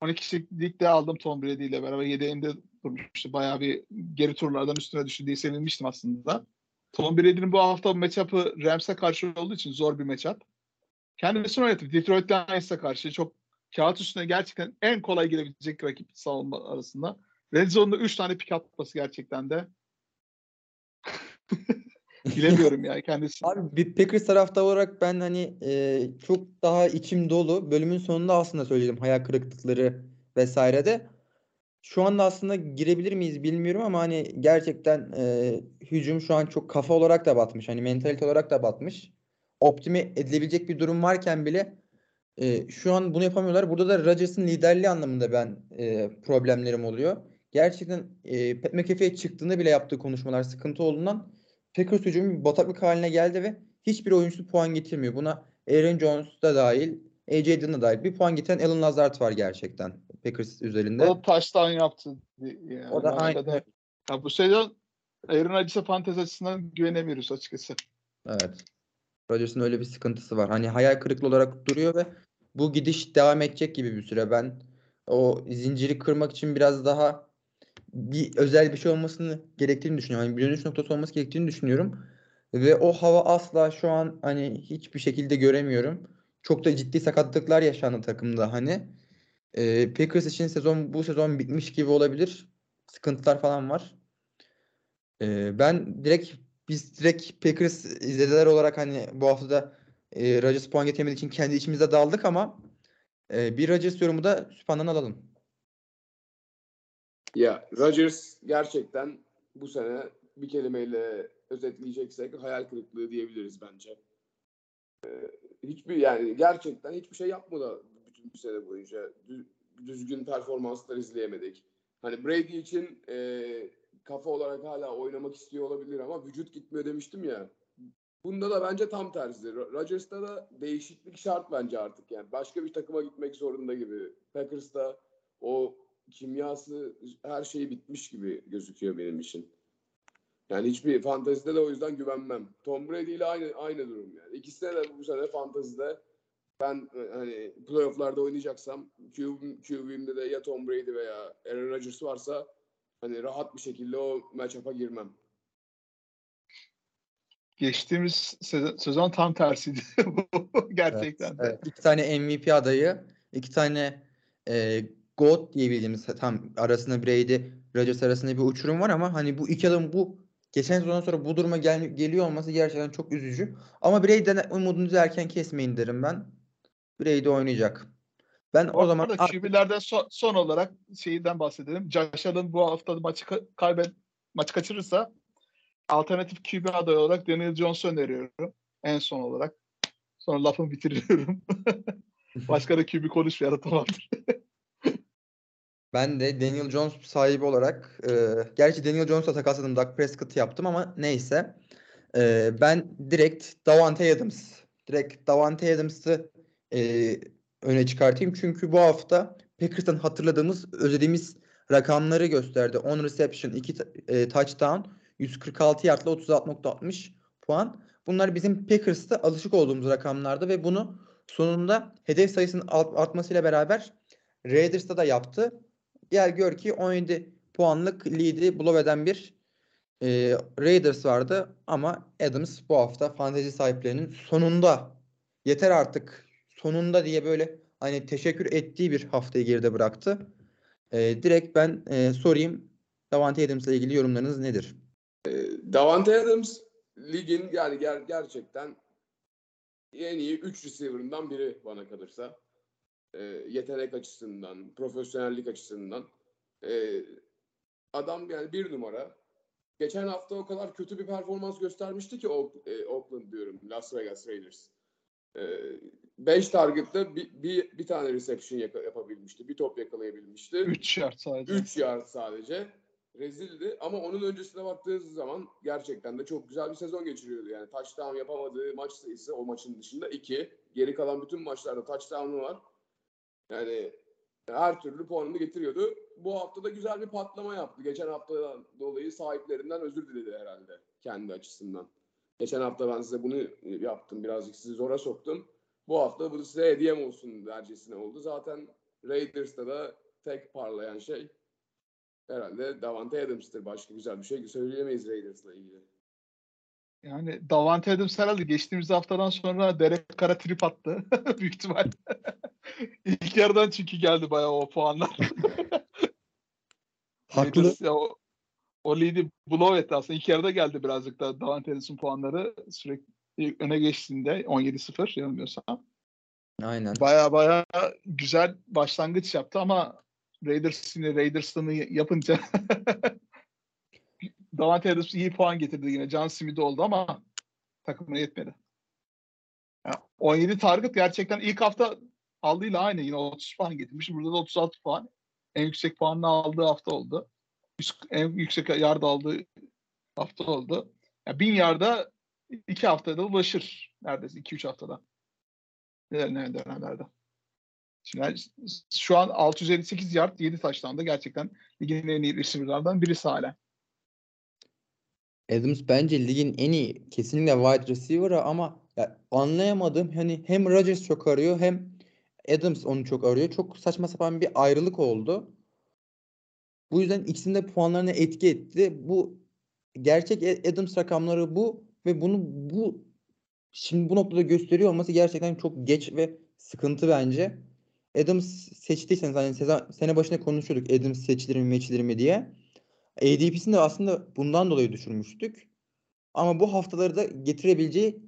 12 kişilik ligde aldım Tom Brady ile beraber. Yedeğinde durmuştu. Bayağı bir geri turlardan üstüne düştü diye sevinmiştim aslında. Tom Brady'nin bu hafta matchup'ı Rams'e karşı olduğu için zor bir matchup. Kendisini oynatıp Detroit Lions'a karşı çok kağıt üstüne gerçekten en kolay girebilecek rakip savunma arasında. Red Zone'da 3 tane pick atması gerçekten de bilemiyorum ya kendisi. Abi bir Packers taraftarı olarak ben hani e, çok daha içim dolu. Bölümün sonunda aslında söyledim hayal kırıklıkları vesaire de. Şu anda aslında girebilir miyiz bilmiyorum ama hani gerçekten e, hücum şu an çok kafa olarak da batmış. Hani mentalite olarak da batmış. Optime edilebilecek bir durum varken bile e, şu an bunu yapamıyorlar. Burada da Rodgers'ın liderliği anlamında ben e, problemlerim oluyor. Gerçekten e, Pat McAfee'ye çıktığında bile yaptığı konuşmalar sıkıntı olduğundan Packers hücumu bir bataklık haline geldi ve hiçbir oyuncusu puan getirmiyor. Buna Aaron Jones da dahil, AJ Dillon da dahil. Bir puan getiren Alan Lazard var gerçekten Packers üzerinde. O touchdown yaptı. Yani O da aynı. da- Ya bu sezon Aaron Rodgers'a fantezi açısından güvenemiyoruz açıkçası. Evet. Rodgers'ın öyle bir sıkıntısı var. Hani hayal kırıklığı olarak duruyor ve bu gidiş devam edecek gibi bir süre. Ben o zinciri kırmak için biraz daha bir özel bir şey olmasını gerektiğini düşünüyorum. Yani bir dönüş noktası olması gerektiğini düşünüyorum. Ve o hava asla şu an hani hiçbir şekilde göremiyorum. Çok da ciddi sakatlıklar yaşandı takımda hani. Ee, Packers için sezon bu sezon bitmiş gibi olabilir. Sıkıntılar falan var. Ee, ben direkt biz direkt Packers izlediler olarak hani bu hafta da e, Rodgers puan getiremediği için kendi içimizde daldık ama e, bir Rodgers yorumu da Süphan'dan alalım. Ya Rodgers gerçekten bu sene bir kelimeyle özetleyeceksek hayal kırıklığı diyebiliriz bence. Ee, hiçbir yani gerçekten hiçbir şey yapmadı bütün bir sene boyunca. Dü- düzgün performanslar izleyemedik. Hani Brady için e, kafa olarak hala oynamak istiyor olabilir ama vücut gitmiyor demiştim ya. Bunda da bence tam tersi. Ro- Rodgers'ta da değişiklik şart bence artık yani. Başka bir takıma gitmek zorunda gibi. Packers'ta o kimyası her şeyi bitmiş gibi gözüküyor benim için. Yani hiçbir fantezide de o yüzden güvenmem. Tom Brady ile aynı aynı durum yani. İkisine de bu sene fantezide ben hani playoff'larda oynayacaksam QB, QB'imde de ya Tom Brady veya Aaron Rodgers varsa hani rahat bir şekilde o matchup'a girmem. Geçtiğimiz sezon, sezon tam tersiydi. Gerçekten. de. Evet, iki tane MVP adayı, iki tane e, GOAT diyebildiğimiz tam arasında Brady, Rodgers arasında bir uçurum var ama hani bu iki adam bu geçen sezondan sonra bu duruma gel- geliyor olması gerçekten çok üzücü. Ama Brady'den umudunuzu erken kesmeyin derim ben. Brady oynayacak. Ben o zaman Orada artık- QB'lerden son, son olarak şeyden bahsedelim. Josh Allen bu hafta maçı ka- kaybet maçı kaçırırsa alternatif QB adayı olarak Daniel Jones'u öneriyorum. En son olarak. Sonra lafımı bitiriyorum. Başka da QB konuşmayalım tamamdır. Ben de Daniel Jones sahibi olarak e, gerçi Daniel Jones'la takasladım. Dak Prescott yaptım ama neyse. E, ben direkt Davante Adams. Direkt Davante Adams'ı e, öne çıkartayım. Çünkü bu hafta Packers'tan hatırladığımız, özlediğimiz rakamları gösterdi. 10 reception, 2 e, touchdown, 146 yardla 36.60 puan. Bunlar bizim Packers'ta alışık olduğumuz rakamlardı ve bunu sonunda hedef sayısının art- artmasıyla beraber Raiders'ta da yaptı. Gel gör ki 17 puanlık lead'i blow eden bir e, Raiders vardı ama Adams bu hafta fantezi sahiplerinin sonunda yeter artık sonunda diye böyle hani teşekkür ettiği bir haftayı geride bıraktı. E, direkt ben e, sorayım Davante Adams'la ilgili yorumlarınız nedir? Davante Adams ligin yani ger- gerçekten en iyi 3 receiver'ından biri bana kalırsa. Ee, yetenek açısından, profesyonellik açısından. Ee, adam yani bir numara. Geçen hafta o kadar kötü bir performans göstermişti ki e, Oakland diyorum, Las Vegas Raiders. 5 target'ta bir, bir, bir tane reception yaka- yapabilmişti. Bir top yakalayabilmişti. 3 yard sadece. 3 yard sadece. Rezildi ama onun öncesine baktığınız zaman gerçekten de çok güzel bir sezon geçiriyordu. Yani touchdown yapamadığı maç sayısı o maçın dışında 2. Geri kalan bütün maçlarda touchdown'u var. Yani her türlü puanını getiriyordu. Bu hafta da güzel bir patlama yaptı. Geçen haftadan dolayı sahiplerinden özür diledi herhalde kendi açısından. Geçen hafta ben size bunu yaptım. Birazcık sizi zora soktum. Bu hafta bu size hediyem olsun dercesine oldu. Zaten Raiders'ta da tek parlayan şey herhalde Davante Adams'tır. Başka güzel bir şey söyleyemeyiz Raiders'la ilgili. Yani Davante Adams herhalde geçtiğimiz haftadan sonra Derek Carr'a trip attı. Büyük ihtimal. İlk yarıdan çünkü geldi bayağı o puanlar. Haklı. Raiders Ya o, o lead'i blow etti aslında. İlk yarıda geldi birazcık da Davante Adams'ın puanları. Sürekli öne geçtiğinde 17-0 yanılmıyorsam. Aynen. Baya baya güzel başlangıç yaptı ama Raiders yine Raiders'ını yapınca Davante Adams iyi puan getirdi yine. John Smith oldu ama takımına yetmedi. Yani 17 target gerçekten ilk hafta aldığıyla aynı. Yine 30 puan getirmiş. Burada da 36 puan. En yüksek puanını aldığı hafta oldu. En yüksek yard aldığı hafta oldu. Yani 1000 yarda 2 haftada ulaşır. Neredeyse 2-3 haftada. İlerleyen dönemlerde. Şimdi şu an 658 yard 7 taştan da gerçekten ligin en iyi receiver'lardan birisi hala. Adams bence ligin en iyi kesinlikle wide receiver'ı ama ya anlayamadım hani hem Rodgers çok arıyor hem Adams onu çok arıyor. Çok saçma sapan bir ayrılık oldu. Bu yüzden ikisinin de puanlarına etki etti. Bu gerçek Adams rakamları bu ve bunu bu şimdi bu noktada gösteriyor olması gerçekten çok geç ve sıkıntı bence. Adams seçtiyseniz hani sene başında konuşuyorduk Adams seçilir mi meçilir mi diye. ADP'sini de aslında bundan dolayı düşürmüştük. Ama bu haftaları da getirebileceği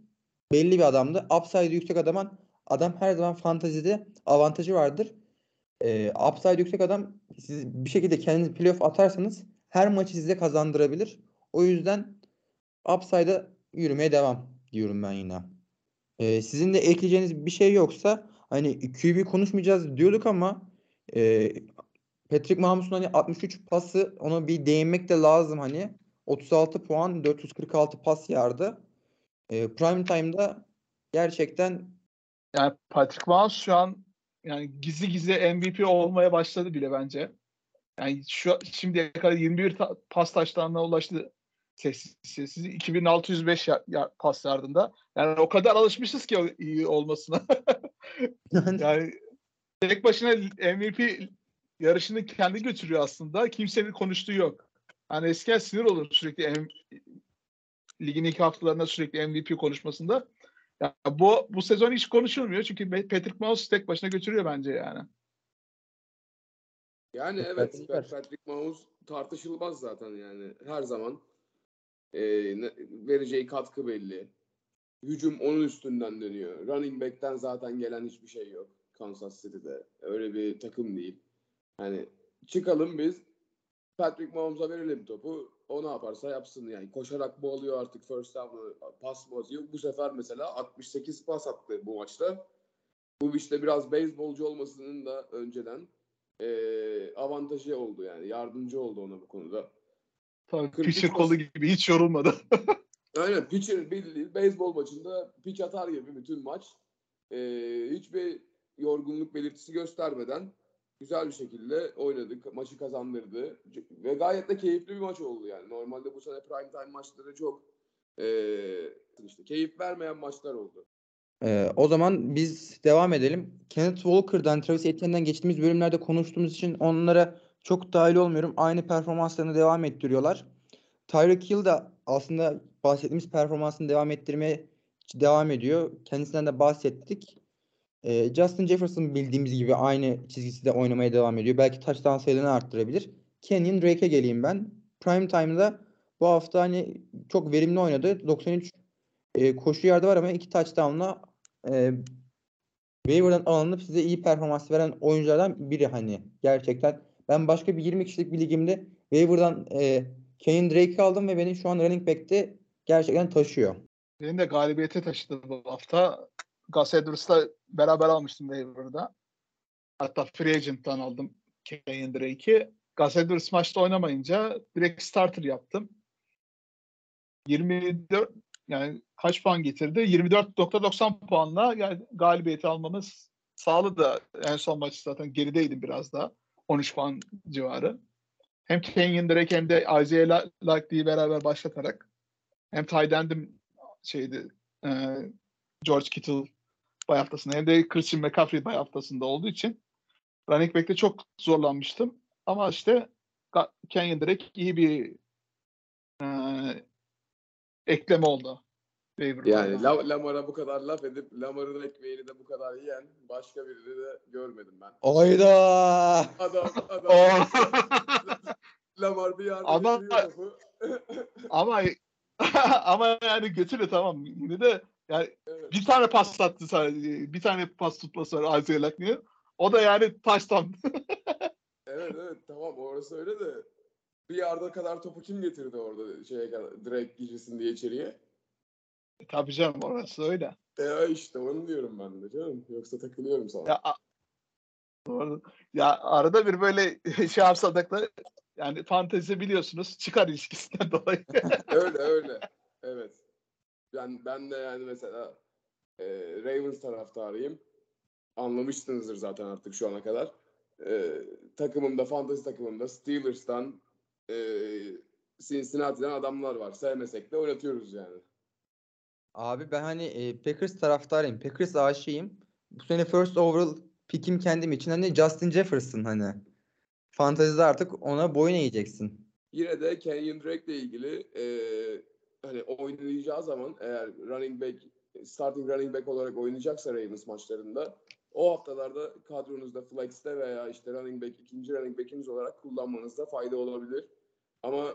belli bir adamdı. Upside yüksek adamın adam her zaman fantazide avantajı vardır. Ee, upside yüksek adam siz bir şekilde kendiniz playoff atarsanız her maçı size kazandırabilir. O yüzden upside'a yürümeye devam diyorum ben yine. Ee, sizin de ekleyeceğiniz bir şey yoksa hani QB konuşmayacağız diyorduk ama e, Patrick Mahomes'un hani 63 pası ona bir değinmek de lazım hani. 36 puan 446 pas yardı. E, prime time'da gerçekten Yani Patrick Mahomes şu an yani gizli gizli MVP olmaya başladı bile bence. Yani şu şimdiye kadar 21 ta- pas taşlarına ulaştı sessiz sessiz 2605 ya, ya- pas yardında. Yani o kadar alışmışız ki iyi olmasına. yani tek başına MVP yarışını kendi götürüyor aslında. Kimsenin konuştuğu yok. Hani eskiden sinir olur sürekli M- ligin ilk haftalarında sürekli MVP konuşmasında. Ya bu bu sezon hiç konuşulmuyor çünkü Patrick Mahomes tek başına götürüyor bence yani. Yani evet. Patrick Mahomes tartışılmaz zaten yani her zaman e, vereceği katkı belli. Hücum onun üstünden dönüyor. Running back'ten zaten gelen hiçbir şey yok Kansas City'de. Öyle bir takım değil. Yani çıkalım biz Patrick Mahomes'a verelim topu. O ne yaparsa yapsın yani. Koşarak mı alıyor artık first down'ı, pas mı atıyor? Bu sefer mesela 68 pas attı bu maçta. Bu işte biraz beyzbolcu olmasının da önceden eee, avantajı oldu yani. Yardımcı oldu ona bu konuda. Tabii 43 pitcher pas- kolu gibi hiç yorulmadı. Aynen pitcher bildiğin beyzbol maçında pitch atar gibi bütün maç. Eee, hiçbir yorgunluk belirtisi göstermeden güzel bir şekilde oynadık. Maçı kazandırdı. Ve gayet de keyifli bir maç oldu yani. Normalde bu sene prime time maçları çok eee, işte keyif vermeyen maçlar oldu. Ee, o zaman biz devam edelim. Kenneth Walker'dan, Travis Etienne'den geçtiğimiz bölümlerde konuştuğumuz için onlara çok dahil olmuyorum. Aynı performanslarını devam ettiriyorlar. Tyreek Hill de aslında bahsettiğimiz performansını devam ettirmeye devam ediyor. Kendisinden de bahsettik. Ee, Justin Jefferson bildiğimiz gibi aynı çizgisinde oynamaya devam ediyor. Belki touchdown sayılarını arttırabilir. Kenyon Drake'e geleyim ben. Prime time'da bu hafta hani çok verimli oynadı. 93 e, koşu yardı var ama iki touchdown'la e, waiver'dan alınıp size iyi performans veren oyunculardan biri hani. Gerçekten ben başka bir 20 kişilik bir ligimde waiver'dan e, Kenyon Drake'i aldım ve beni şu an running back'te gerçekten taşıyor. Benim de galibiyete taşıdı bu hafta. Gus Edwards'la beraber almıştım waiver'da. Hatta free agent'tan aldım Kenyon Drake'i. Gus Edwards maçta oynamayınca direkt starter yaptım. 24 yani kaç puan getirdi? 24.90 puanla yani galibiyeti almamız sağladı. En son maç zaten gerideydim biraz daha. 13 puan civarı. Hem Kenyon Drake hem de Isaiah Likely'yi beraber başlatarak hem tight end'im şeydi e, George Kittle bay haftasında hem de Christian McCaffrey bay haftasında olduğu için running back'te çok zorlanmıştım. Ama işte Kenyon Drake iyi bir e, ekleme oldu. Yani La- Lamar'a bu kadar laf edip Lamar'ın ekmeğini de bu kadar yiyen başka birini de görmedim ben. Ayda. Adam adam Oh. Lamar bir yerde Ama- ama ama yani götürüyor tamam. Yine de yani Evet. bir tane pas attı sadece. Bir tane pas tutması var Isaiah Likely'nin. O da yani touchdown. Evet evet tamam orası öyle de bir yarda kadar topu kim getirdi orada şeye kadar direkt girsin diye içeriye? Tabii canım orası öyle. E işte onu diyorum ben de canım. Yoksa takılıyorum sana. Ya, Doğru. Ya arada bir böyle şey yapsadık da yani fantezi biliyorsunuz çıkar ilişkisinden dolayı. öyle öyle. Evet. Ben ben de yani mesela e, Ravens taraftarıyım. Anlamışsınızdır zaten artık şu ana kadar. E, takımımda, fantasy takımımda Steelers'tan e, Cincinnati'den adamlar var. Sevmesek de oynatıyoruz yani. Abi ben hani e, Packers taraftarıyım. Packers aşığıyım. Bu sene first overall pick'im kendim için hani Justin Jefferson hani. Fantezide artık ona boyun eğeceksin. Yine de Kenyon Drake ile ilgili e, oynayacağı zaman eğer running back starting running back olarak oynayacaksa Ravens maçlarında o haftalarda kadronuzda flex'te veya işte running back ikinci running back'iniz olarak kullanmanızda fayda olabilir. Ama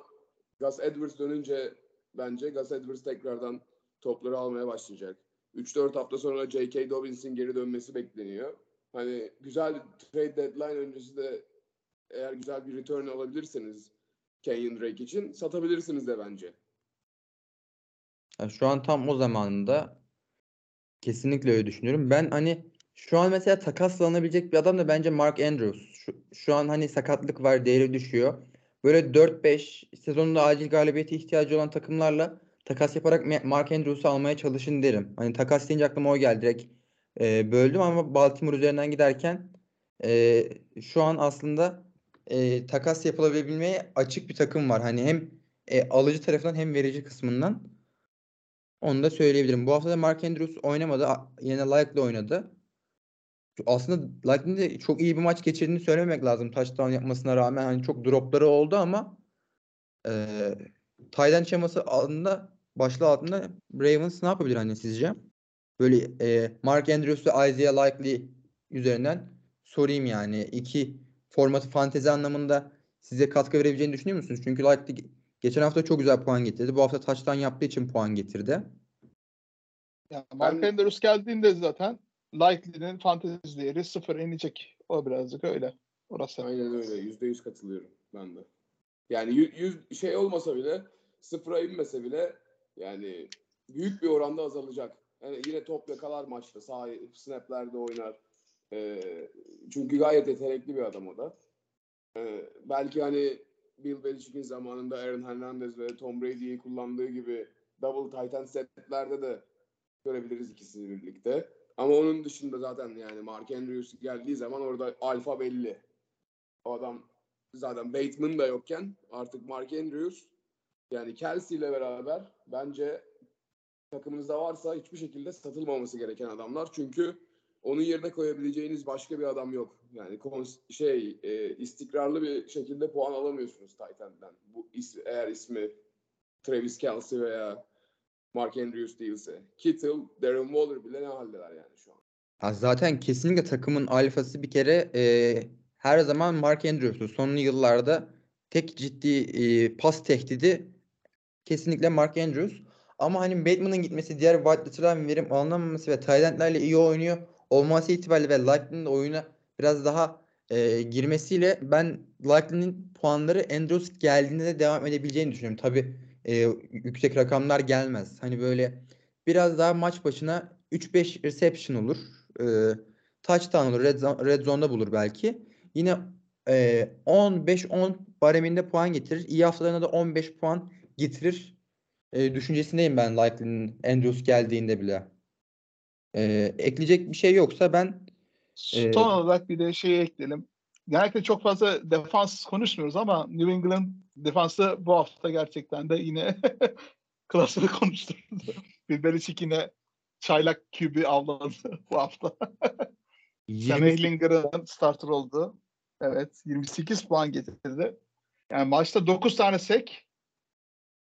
Gus Edwards dönünce bence Gus Edwards tekrardan topları almaya başlayacak. 3-4 hafta sonra J.K. Dobbins'in geri dönmesi bekleniyor. Hani güzel trade deadline öncesi de eğer güzel bir return alabilirseniz Kenyon Drake için satabilirsiniz de bence. Yani şu an tam o zamanında kesinlikle öyle düşünüyorum. Ben hani şu an mesela takaslanabilecek bir adam da bence Mark Andrews. Şu Şu, an hani sakatlık var, değeri düşüyor. Böyle 4-5 sezonunda acil galibiyete ihtiyacı olan takımlarla takas yaparak Ma- Mark Andrews'u almaya çalışın derim. Hani takas deyince aklıma o geldi. Direkt e, böldüm ama Baltimore üzerinden giderken e, şu an aslında e, takas yapılabilmeye açık bir takım var. Hani hem e, alıcı tarafından hem verici kısmından. Onu da söyleyebilirim. Bu hafta da Mark Andrews oynamadı. Yine Likely oynadı. Aslında Likely'nin de çok iyi bir maç geçirdiğini söylememek lazım. Touchdown yapmasına rağmen hani çok dropları oldu ama e, end şeması altında başlığı altında Ravens ne yapabilir hani sizce? Böyle e, Mark Andrews ve Isaiah Likely üzerinden sorayım yani. iki formatı fantezi anlamında size katkı verebileceğini düşünüyor musunuz? Çünkü Likely geçen hafta çok güzel puan getirdi. Bu hafta touchdown yaptığı için puan getirdi. Yani Mark Ben- Andrews geldiğinde zaten Likely'nin fantezi değeri sıfır inecek. O birazcık öyle. Orası. Aynen öyle. Yüzde yüz katılıyorum ben de. Yani yü- yüz şey olmasa bile sıfıra inmese bile yani büyük bir oranda azalacak. Yani yine top yakalar maçta. Sağ snaplerde oynar. Ee, çünkü gayet yetenekli bir adam o da. Ee, belki hani Bill Belichick'in zamanında Aaron Hernandez ve Tom Brady'yi kullandığı gibi double tight end setlerde de görebiliriz ikisini birlikte. Ama onun dışında zaten yani Mark Andrews geldiği zaman orada alfa belli. O adam zaten Bateman da yokken artık Mark Andrews yani Kelsey ile beraber bence takımınızda varsa hiçbir şekilde satılmaması gereken adamlar. Çünkü onun yerine koyabileceğiniz başka bir adam yok. Yani şey e, istikrarlı bir şekilde puan alamıyorsunuz Titan'dan. Bu is- eğer ismi Travis Kelsey veya Mark Andrews değilse. Kittle, Darren Waller bile ne haldeler yani şu an. Ya zaten kesinlikle takımın alfası bir kere e, her zaman Mark Andrews'u. Son yıllarda tek ciddi e, pas tehdidi kesinlikle Mark Andrews. Ama hani Bateman'ın gitmesi, diğer wide receiver'ların verim alınamaması ve tight iyi oynuyor olması itibariyle ve de oyuna biraz daha e, girmesiyle ben Likely'nin puanları Andrews geldiğinde de devam edebileceğini düşünüyorum. Tabii e, yüksek rakamlar gelmez. Hani böyle biraz daha maç başına 3-5 reception olur. E, touchdown olur. Red, zone- red zone'da bulur belki. Yine e, 15-10 bareminde puan getirir. İyi haftalarında da 15 puan getirir. E, düşüncesindeyim ben Likely'nin Andrews geldiğinde bile. E, ekleyecek bir şey yoksa ben Son Ee, olarak bir de şey ekleyelim. Genellikle çok fazla defans konuşmuyoruz ama New England defansı bu hafta gerçekten de yine klasını konuşturdu. Bir Belichick yine çaylak QB avladı bu hafta. Sam 20 Ehlinger'ın starter oldu. Evet 28 puan getirdi. Yani maçta 9 tane sek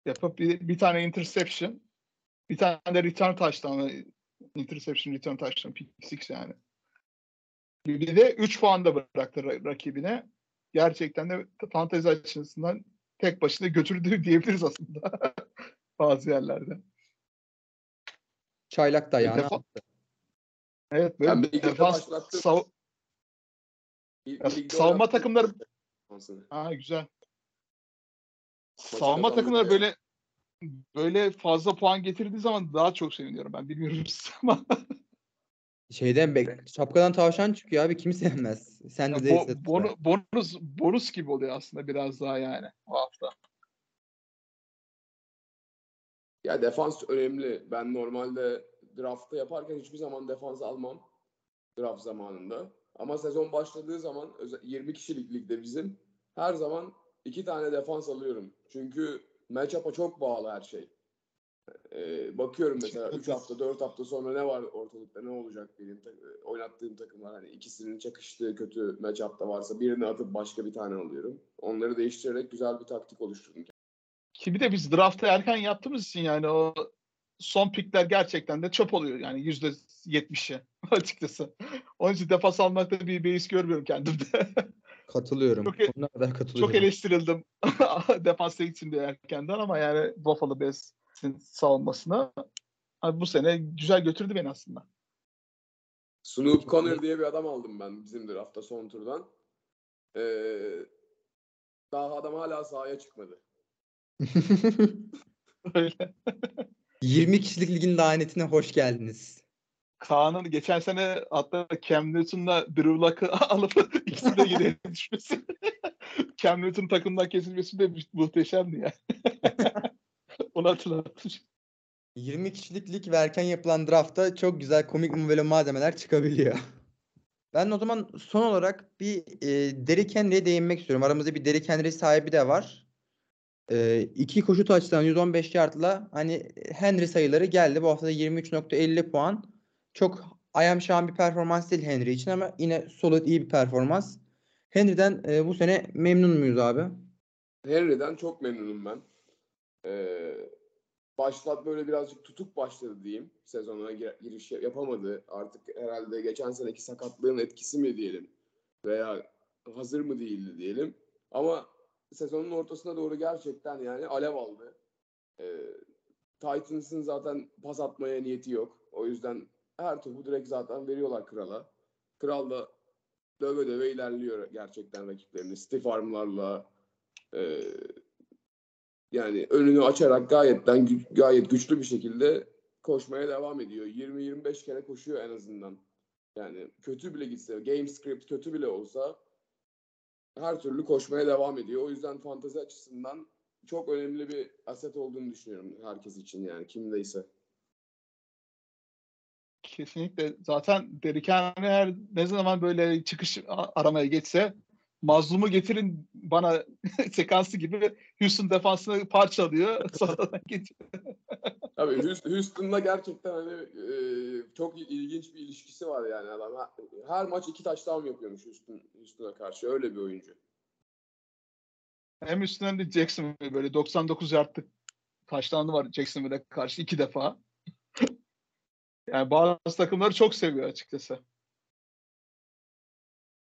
yapıp bir, bir tane interception bir tane de return touchdown interception return touchdown pick six yani. Bir de 3 puan da bıraktı ra- rakibine. Gerçekten de fantezi açısından tek başına götürdü diyebiliriz aslında. Bazı yerlerde. çaylak dayağını Defa- attı. Evet böyle Yani bir defans sav- savunma takımları-. Ha güzel. Savunma takımları yani. böyle böyle fazla puan getirdiği zaman daha çok seviniyorum ben. Bilmiyorum siz ama Şeyden bek şapkadan tavşan çıkıyor abi kim sevmez. Sen de bo- bonu- bonus bonus gibi oluyor aslında biraz daha yani bu hafta. Ya defans önemli. Ben normalde draftta yaparken hiçbir zaman defans almam. Draft zamanında. Ama sezon başladığı zaman özel- 20 kişilik ligde bizim her zaman iki tane defans alıyorum. Çünkü matchup'a çok bağlı her şey. Ee, bakıyorum mesela 3 hafta 4 hafta sonra ne var ortalıkta ne olacak benim oynattığım takımlar hani ikisinin çakıştığı kötü matchup'ta varsa birini atıp başka bir tane alıyorum. Onları değiştirerek güzel bir taktik oluşturdum. Ki bir de biz draftı erken yaptığımız için yani o son pikler gerçekten de çöp oluyor yani yüzde yetmişi açıkçası. Onun için defans almakta bir beis görmüyorum kendimde. Katılıyorum. Çok e- kadar katılıyorum. Çok eleştirildim defans için de erkenden ama yani Buffalo Bills'in savunmasına Abi bu sene güzel götürdü beni aslında. Snoop Connor diye bir adam aldım ben bizim draftta son turdan. Ee, daha adam hala sahaya çıkmadı. Öyle. 20 kişilik ligin lanetine hoş geldiniz. Kaan'ın geçen sene hatta Cam Newton'la Drew Luck'ı alıp ikisi de geriye düşmesi. Cam Newton takımdan kesilmesi de muhteşemdi ya. Onu hatırlattım. 20 kişilik lig ve erken yapılan draftta çok güzel komik böyle malzemeler çıkabiliyor. Ben o zaman son olarak bir e, Derrick Henry'e değinmek istiyorum. Aramızda bir Derrick Henry sahibi de var. E, iki koşu taçtan 115 yardla hani Henry sayıları geldi. Bu hafta da 23.50 puan. Çok ayam şahan bir performans değil Henry için ama yine solid iyi bir performans. Henry'den e, bu sene memnun muyuz abi? Henry'den çok memnunum ben. Ee, başlat böyle birazcık tutuk başladı diyeyim. Sezona gir- giriş yapamadı. Artık herhalde geçen seneki sakatlığın etkisi mi diyelim veya hazır mı değildi diyelim. Ama sezonun ortasına doğru gerçekten yani alev aldı. Ee, Titans'ın zaten pas atmaya niyeti yok. O yüzden her topu direkt zaten veriyorlar krala. Kral da döve döve ilerliyor gerçekten rakiplerini. Stiff armlarla e, yani önünü açarak gayetten gayet güçlü bir şekilde koşmaya devam ediyor. 20-25 kere koşuyor en azından. Yani kötü bile gitse, game script kötü bile olsa her türlü koşmaya devam ediyor. O yüzden fantezi açısından çok önemli bir aset olduğunu düşünüyorum herkes için yani kimdeyse. Kesinlikle. Zaten Derrick her ne zaman böyle çıkış aramaya geçse mazlumu getirin bana sekansı gibi Houston defansını parçalıyor. Sonradan geçiyor. Tabii Houston- Houston'la gerçekten hani e, çok ilginç bir ilişkisi var yani adam. Her- Her maç iki touchdown yapıyormuş Houston, Houston'a karşı. Öyle bir oyuncu. Hem üstünden de Jacksonville böyle 99 yardlık taşlandı var Jacksonville'e karşı iki defa. Yani bazı takımları çok seviyor açıkçası.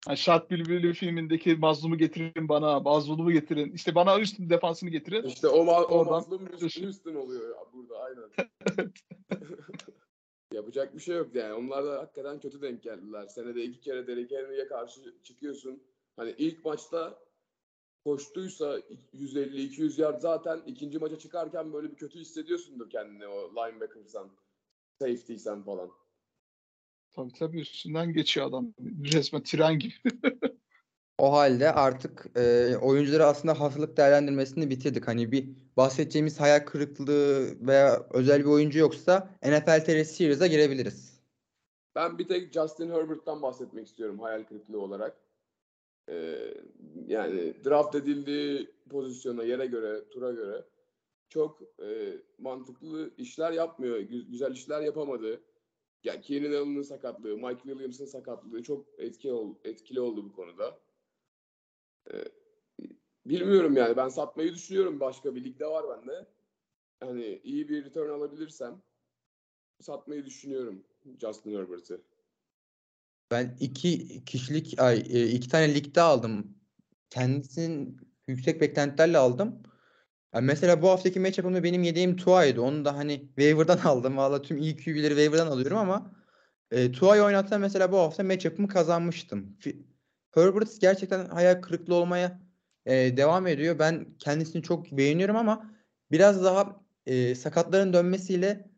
Yani Şart Bülbülü filmindeki mazlumu getirin bana, mazlumu getirin. İşte bana üstün defansını getirin. İşte o, ma- o mazlum düşün. Houston oluyor ya burada aynen. Yapacak bir şey yok yani. Onlar da hakikaten kötü denk geldiler. Senede iki kere Derrick Henry'e karşı çıkıyorsun. Hani ilk maçta koştuysa 150-200 yard zaten ikinci maça çıkarken böyle bir kötü hissediyorsundur kendini o linebacker'san, safety'sen falan. Tabii tabii üstünden geçiyor adam. Resmen tren gibi. O halde artık e, oyuncuları aslında haftalık değerlendirmesini bitirdik. Hani bir bahsedeceğimiz hayal kırıklığı veya özel bir oyuncu yoksa NFL TR Series'a girebiliriz. Ben bir tek Justin Herbert'tan bahsetmek istiyorum hayal kırıklığı olarak. Ee, yani draft edildiği pozisyona, yere göre, tura göre çok e, mantıklı işler yapmıyor. Gü- güzel işler yapamadı. Ya Keenan Allen'ın sakatlığı, Mike Williams'ın sakatlığı çok etkili, ol, etkili oldu bu konuda. Ee, bilmiyorum yani ben satmayı düşünüyorum. Başka bir ligde var bende. Hani iyi bir return alabilirsem satmayı düşünüyorum Justin Herbert'ı. Ben iki kişilik ay e, iki tane ligde aldım. Kendisinin yüksek beklentilerle aldım. Yani mesela bu haftaki matchup'ımda benim yediğim Tua'ydı. Onu da hani waiver'dan aldım. Valla tüm iyi QB'leri waiver'dan alıyorum ama e, Tua'yı oynatsam mesela bu hafta matchup'ımı kazanmıştım. Herbert gerçekten hayal kırıklığı olmaya e, devam ediyor. Ben kendisini çok beğeniyorum ama biraz daha e, sakatların dönmesiyle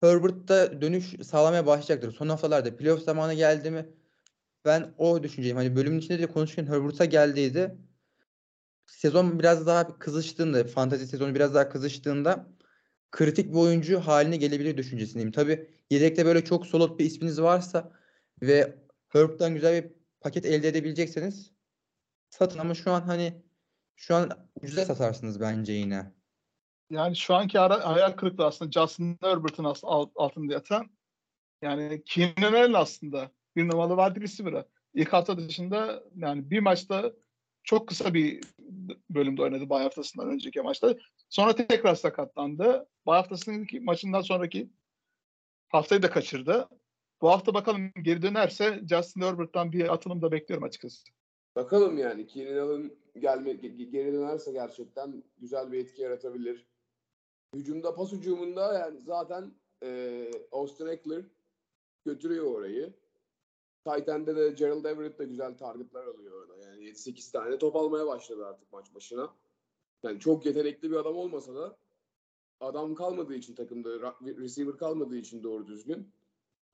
Herbert'ta dönüş sağlamaya başlayacaktır. Son haftalarda playoff zamanı geldi mi? Ben o düşünceyim. Hani bölümün içinde de konuşurken Herbert'a geldiydi. Sezon biraz daha kızıştığında, fantazi sezonu biraz daha kızıştığında kritik bir oyuncu haline gelebilir düşüncesindeyim. Tabii yedekte böyle çok solid bir isminiz varsa ve Herbert'tan güzel bir paket elde edebilecekseniz satın ama şu an hani şu an güzel satarsınız bence yine. Yani şu anki ara, hayal kırıklığı aslında Justin Herbert'ın alt- altında yatan yani Keenan aslında bir numaralı wide receiver'ı. İlk hafta dışında yani bir maçta çok kısa bir bölümde oynadı bay haftasından önceki maçta. Sonra tekrar sakatlandı. Bay haftasının maçından sonraki haftayı da kaçırdı. Bu hafta bakalım geri dönerse Justin Herbert'tan bir atılım da bekliyorum açıkçası. Bakalım yani Keenan Allen gelme, ge- geri dönerse gerçekten güzel bir etki yaratabilir. Hücumda, pas hücumunda yani zaten e, Austin Eckler götürüyor orayı. Tight end'de de Gerald Everett de güzel targetlar alıyor orada. Yani 7-8 tane top almaya başladı artık maç başına. Yani çok yetenekli bir adam olmasa da adam kalmadığı için takımda receiver kalmadığı için doğru düzgün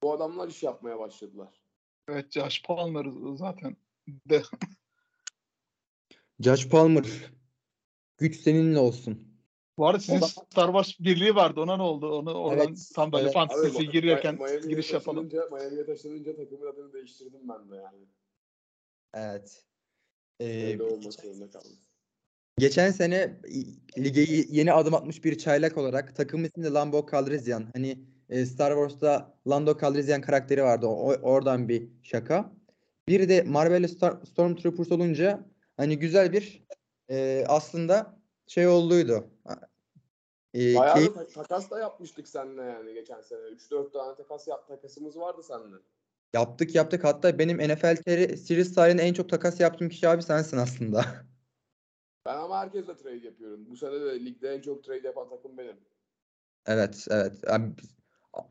Bu adamlar iş yapmaya başladılar. Evet Josh Palmer zaten de Josh Palmer. Güç seninle olsun. Bu arada sizin da- Star Wars birliği vardı. Ona ne oldu? Onu oradan Evet, tam böyle evet. fantasy Abi, girerken Miami'ye giriş yapalım. Miami'ye taşınınca takımın adını değiştirdim ben de yani. Evet. Ee, kaldım. Geçen sene lige yeni adım atmış bir çaylak olarak takım ismi de Lando Calrissian. Hani e, Star Wars'ta Lando Calrissian karakteri vardı. O, oradan bir şaka. Bir de Marvel'de Star, Stormtroopers olunca hani güzel bir e, aslında şey olduydu. E, Bayağı keyif- da ta- takas da yapmıştık seninle yani geçen sene. 3-4 tane takas yap takasımız vardı seninle. yaptık yaptık. Hatta benim NFL series tarihinde en çok takas yaptığım kişi abi sensin aslında. Ben ama herkesle trade yapıyorum. Bu sene de ligde en çok trade yapan takım benim. Evet, evet. Biz-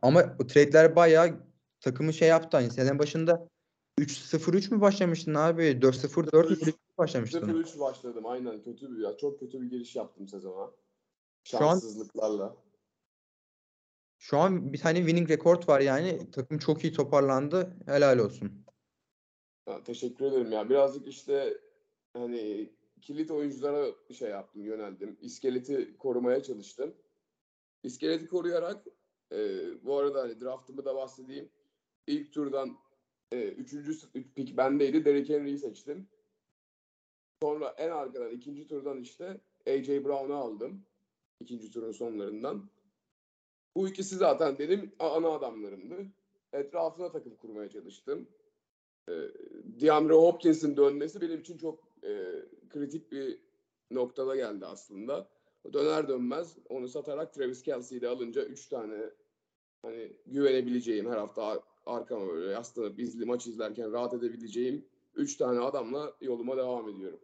ama trade'ler bayağı takımı şey yaptı. Hani sene başında 3-0-3 mü başlamıştın abi? 4-0-4 mü 0-3 başlamıştın? 0-3 başladım aynen. Kötü bir ya. Çok kötü bir giriş yaptım sezona. Şu an- Şanssızlıklarla. Şu an bir tane winning record var yani. Takım çok iyi toparlandı. Helal olsun. Ha, teşekkür ederim ya. Birazcık işte hani kilit oyunculara şey yaptım, yöneldim. İskeleti korumaya çalıştım. İskeleti koruyarak e, bu arada hani draftımı da bahsedeyim. İlk turdan e, üçüncü üç pick bendeydi. Derrick Henry'i seçtim. Sonra en arkadan ikinci turdan işte AJ Brown'u aldım. İkinci turun sonlarından. Bu ikisi zaten benim ana adamlarımdı. Etrafına takım kurmaya çalıştım. E, DeAndre Hopkins'in dönmesi benim için çok e, kritik bir noktada geldi aslında. Döner dönmez onu satarak Travis Kelsey'yi de alınca 3 tane hani güvenebileceğim her hafta ar- arkama böyle yaslanıp izli maç izlerken rahat edebileceğim 3 tane adamla yoluma devam ediyorum.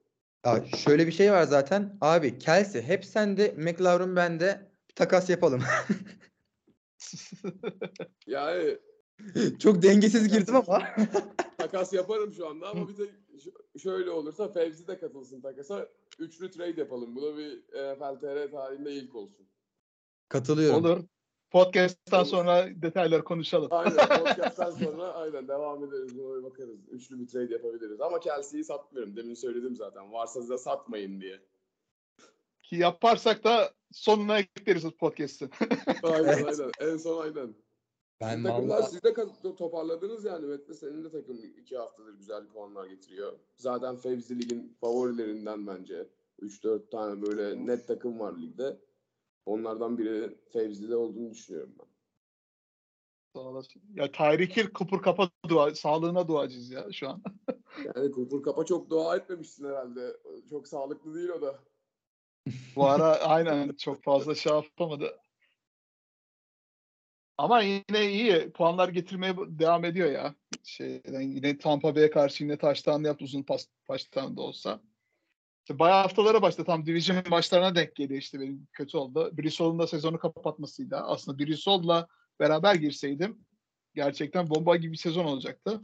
Ya şöyle bir şey var zaten. Abi Kelsey hep sende, McLaren bende. Bir takas yapalım. Yani Çok dengesiz girdim ama. takas yaparım şu anda ama bir de şöyle olursa Fevzi de katılsın takasa. Üçlü trade yapalım. Bu da bir NFL TR tarihinde ilk olsun. Katılıyorum. Olur. Podcast'tan sonra detayları konuşalım. Aynen podcast'tan sonra aynen devam ederiz. Buna bakarız. Üçlü bir trade yapabiliriz. Ama Kelsey'yi satmıyorum. Demin söyledim zaten. Varsa da satmayın diye. Ki yaparsak da sonuna ekleriz podcast'ı. Aynen Evet. aynen. En son aynen. Ben Sizin takımlar vallahi- siz de toparladınız yani. Mette senin de takım iki haftadır güzel puanlar getiriyor. Zaten Fevzi Lig'in favorilerinden bence. 3-4 tane böyle net takım var ligde. Onlardan biri Fevzi'de olduğunu düşünüyorum ben. Sağ olasın. Ya Hill kupur kapa dua, sağlığına duacıyız ya şu an. Yani Kupur Kapa çok dua etmemişsin herhalde. Çok sağlıklı değil o da. Bu ara aynen çok fazla şey yapamadı. Ama yine iyi. Puanlar getirmeye devam ediyor ya. Şeyden yine Tampa Bay'e karşı yine taştan yaptı uzun pas taştan da olsa. İşte bayağı haftalara başladı. Tam division maçlarına denk geliyor işte benim kötü oldu. Brisol'un da sezonu kapatmasıyla. Aslında Brisol'la beraber girseydim gerçekten bomba gibi bir sezon olacaktı.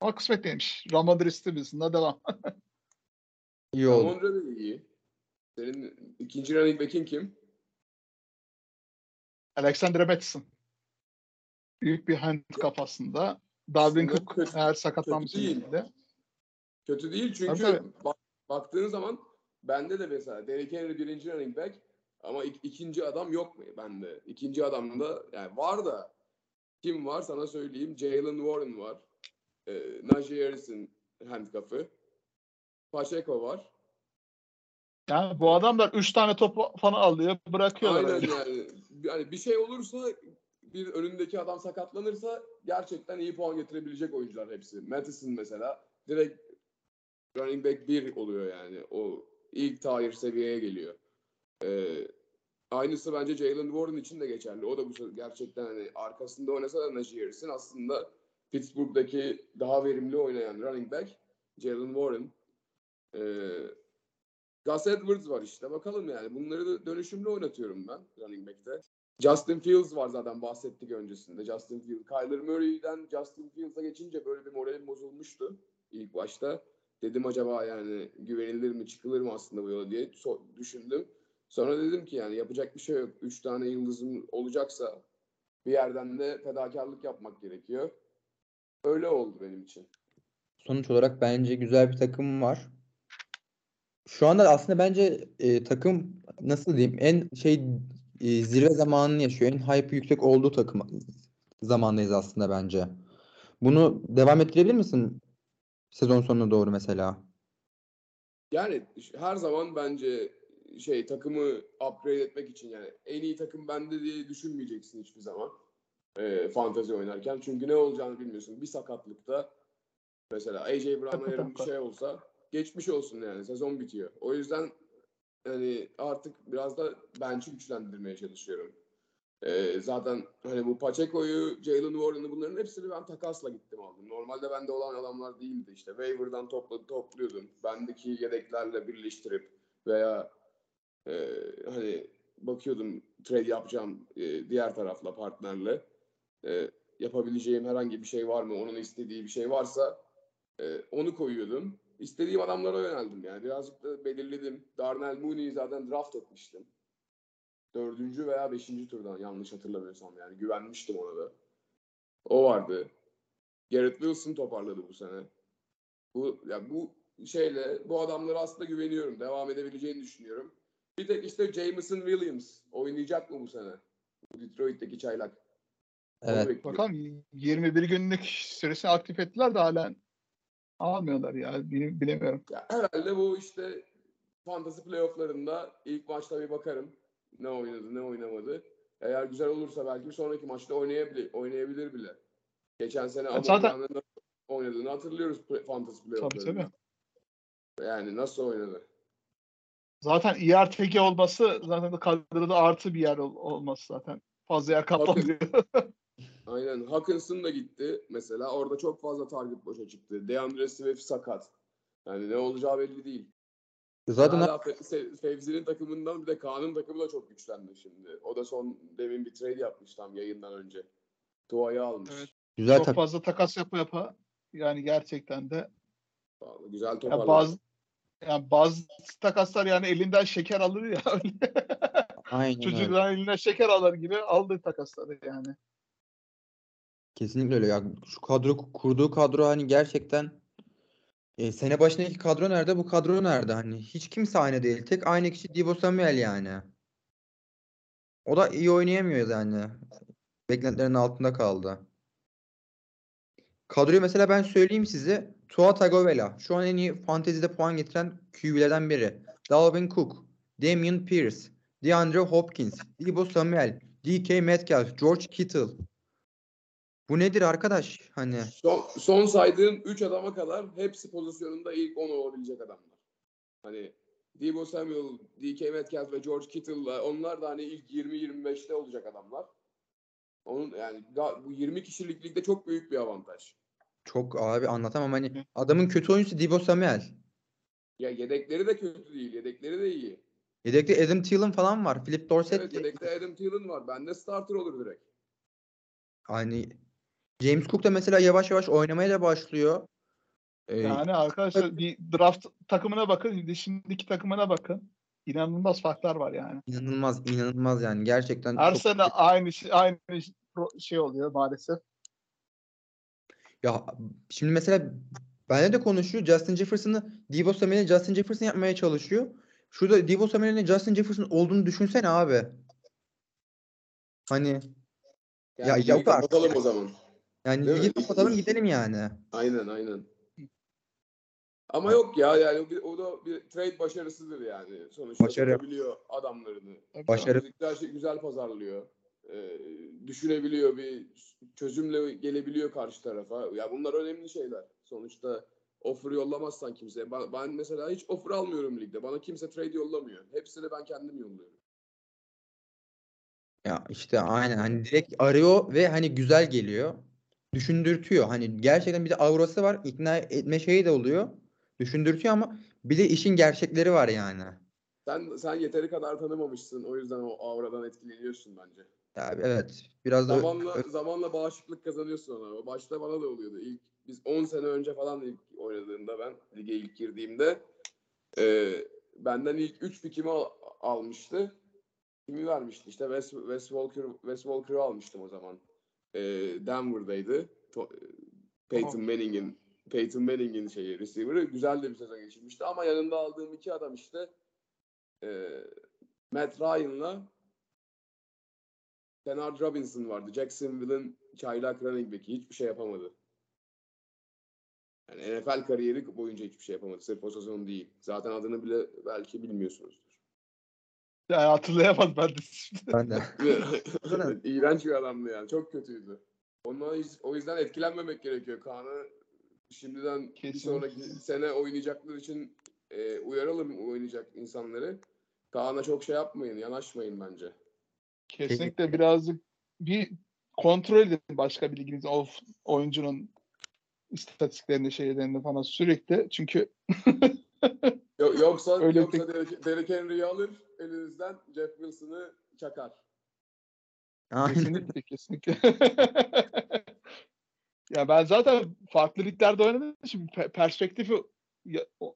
Ama kısmet değilmiş. Ramondre Stevenson'la devam. İyi oldu. Ramondre de iyi. Senin ikinci running back'in kim? Alexander Mattison. Büyük bir handcuff aslında. Dalvin Cook kötü- eğer sakatlanmış kötü değil. Kötü değil çünkü Tabii, tabii. Bak, baktığın zaman bende de mesela Derrick Henry birinci running back ama ik- ikinci adam yok mu bende? İkinci adam da yani var da kim var sana söyleyeyim. Jalen Warren var. E, Najee Harris'in handcuff'ı. Pacheco var. Yani bu adamlar 3 tane top falan alıyor, bırakıyorlar. Aynen öyle. yani. Yani bir şey olursa bir önündeki adam sakatlanırsa gerçekten iyi puan getirebilecek oyuncular hepsi. Madison mesela direkt running back 1 oluyor yani. O ilk tier seviyeye geliyor. Ee, aynısı bence Jalen Warren için de geçerli. O da bu gerçekten hani arkasında oynasa da Najee Harris'in aslında Pittsburgh'daki daha verimli oynayan running back Jalen Warren. Ee, Gus Edwards var işte. Bakalım yani. Bunları da dönüşümlü oynatıyorum ben running back'te. Justin Fields var zaten bahsettik öncesinde. Justin Fields. Kyler Murray'den Justin Fields'a geçince böyle bir moralim bozulmuştu ilk başta. Dedim acaba yani güvenilir mi çıkılır mı aslında bu yola diye so- düşündüm. Sonra dedim ki yani yapacak bir şey yok. Üç tane yıldızım olacaksa bir yerden de fedakarlık yapmak gerekiyor. Öyle oldu benim için. Sonuç olarak bence güzel bir takım var. Şu anda aslında bence e, takım nasıl diyeyim en şey e, zirve zamanını yaşıyor. En hype yüksek olduğu takım zamandayız aslında bence. Bunu devam ettirebilir misin sezon sonuna doğru mesela? Yani her zaman bence şey takımı upgrade etmek için yani en iyi takım bende diye düşünmeyeceksin hiçbir zaman. E, fantezi oynarken. Çünkü ne olacağını bilmiyorsun. Bir sakatlıkta mesela AJ Brown'a yarın bir şey olsa geçmiş olsun yani. Sezon bitiyor. O yüzden hani artık biraz da bench'i güçlendirmeye çalışıyorum. Ee, zaten hani bu Pacheco'yu, Jalen Warren'ı bunların hepsini ben takasla gittim aldım. Normalde bende olan adamlar değildi işte. Waiver'dan topladı, topluyordum. Bendeki yedeklerle birleştirip veya e, hani bakıyordum trade yapacağım e, diğer tarafla partnerle. E, yapabileceğim herhangi bir şey var mı? Onun istediği bir şey varsa e, onu koyuyordum. İstediğim adamlara yöneldim yani. Birazcık da belirledim. Darnell Mooney'i zaten draft etmiştim. Dördüncü veya beşinci turdan yanlış hatırlamıyorsam yani. Güvenmiştim ona da. O vardı. Garrett Wilson toparladı bu sene. Bu ya bu şeyle bu adamlara aslında güveniyorum. Devam edebileceğini düşünüyorum. Bir tek işte Jameson Williams oynayacak mı bu sene? Bu Detroit'teki çaylak. Evet. Bakalım 21 günlük süresini aktif ettiler de halen almıyorlar ya. Bil- Bilemiyorum. Ya herhalde bu işte fantasy playofflarında ilk maçta bir bakarım. Ne oynadı, ne oynamadı. Eğer güzel olursa belki bir sonraki maçta oynayabilir, oynayabilir bile. Geçen sene Ya Amon zaten- oynadığını hatırlıyoruz fantasy Tabii playofflarında. tabii. Yani nasıl oynadı? Zaten IRTG olması zaten kadroda artı bir yer ol- olması zaten. Fazla yer kaplamıyor. Aynen. Hawkinson da gitti mesela. Orada çok fazla target boşa çıktı. DeAndre Swift sakat. Yani ne olacağı belli değil. Zaten Hala Fe- Fevzi'nin takımından bir de Kaan'ın takımı da çok güçlendi şimdi. O da son demin bir trade yapmış tam yayından önce. Tua'yı almış. Evet. güzel Çok takım. fazla takas yapa yapa yani gerçekten de Vallahi Güzel ya toparladı. bazı yani bazı takaslar yani elinden şeker alır ya. Aynen öyle. Çocukların elinden şeker alır gibi aldı takasları yani. Kesinlikle öyle ya. Şu kadro kurduğu kadro hani gerçekten e, sene başındaki kadro nerede? Bu kadro nerede? Hani hiç kimse aynı değil. Tek aynı kişi Deebo Samuel yani. O da iyi oynayamıyor yani. Beklentilerin altında kaldı. Kadroyu mesela ben söyleyeyim size. Tua Tagovailoa. Şu an en iyi fantezide puan getiren QB'lerden biri. Dalvin Cook. Damian Pierce. DeAndre Hopkins. Deebo Samuel. DK Metcalf. George Kittle. Bu nedir arkadaş? Hani Son, son saydığım 3 adama kadar hepsi pozisyonunda ilk 10 olabilecek adamlar. Hani Debo Samuel, DK Metcalf ve George Kittle'la onlar da hani ilk 20-25'te olacak adamlar. Onun yani bu 20 kişilik ligde çok büyük bir avantaj. çok abi anlatamam hani adamın kötü oyuncusu Deebo Samuel. Ya yedekleri de kötü değil, yedekleri de iyi. Yedekte Adam Thielen falan var. Philip Dorsett Evet yedekte Adam Thielen var. Bende starter olur direkt. hani James Cook da mesela yavaş yavaş oynamaya da başlıyor. Ee, Yani arkadaşlar bir draft takımına bakın, şimdiki takımına bakın. İnanılmaz farklar var yani. inanılmaz inanılmaz yani gerçekten Her çok- sene aynı şey, aynı şey oluyor maalesef. ya şimdi mesela benle de konuşuyor Justin Jefferson'ı Deebo Samuel'i Justin Jefferson yapmaya çalışıyor. Şurada Deebo Samuel'in Justin Jefferson olduğunu düşünsene abi. Hani Yani Ya yok artık ya. o zaman. Yani Değil ligi kapatalım gidelim yani. Aynen aynen. Ama yok ya yani bir- o da bir trade başarısıdır yani. Sonuçta Başarı. tutabiliyor adamlarını. Başarı. Şey, güzel pazarlıyor. Ee, düşünebiliyor bir çözümle gelebiliyor karşı tarafa. Ya bunlar önemli şeyler. Sonuçta offer yollamazsan kimseye. Ben, ben mesela hiç offer almıyorum ligde. Bana kimse trade yollamıyor. Hepsini ben kendim yolluyorum. Ya işte aynen hani direkt arıyor ve hani güzel geliyor. Düşündürtüyor. Hani gerçekten bir de aurası var. ikna etme şeyi de oluyor. Düşündürtüyor ama bir de işin gerçekleri var yani. Sen sen yeteri kadar tanımamışsın. O yüzden o auradan etkileniyorsun bence. Ya evet. Biraz da Zamanla zamanla bağışıklık kazanıyorsun ona. Başta bana da oluyordu. İlk biz 10 sene önce falan ilk oynadığımda ben lige ilk girdiğimde e, benden ilk 3 pikimi al- almıştı. kimi vermişti? İşte Wes, Wes Walker Wes Walker'ı almıştım o zaman. Ee, Denver'daydı. To- Peyton Manning'in Peyton Manning'in şeyi receiver'ı güzel de bir sezon geçirmişti ama yanında aldığım iki adam işte e, Matt Ryan'la Bernard Robinson vardı. Jacksonville'ın çaylak running back'i. Hiçbir şey yapamadı. Yani NFL kariyeri boyunca hiçbir şey yapamadı. Sırf o sezon değil. Zaten adını bile belki bilmiyorsunuzdur. Ya hatırlayamaz ben de. Ben de. İğrenç bir adamdı yani. Çok kötüydü. Ondan o yüzden etkilenmemek gerekiyor. Kaan'ı şimdiden bir Kesinlikle. sonraki sene oynayacaklar için e, uyaralım oynayacak insanları. Kaan'a çok şey yapmayın, yanaşmayın bence. Kesinlikle birazcık bir kontrol edin başka bir liginiz o oyuncunun istatistiklerini şeylerini falan sürekli. Çünkü yoksa Öyle yoksa Derek, Derek Henry'i alır elinizden Jeff Wilson'ı çakar. Aynen. kesinlikle kesinlikle. ya ben zaten farklı liglerde oynadığım için pe- perspektifi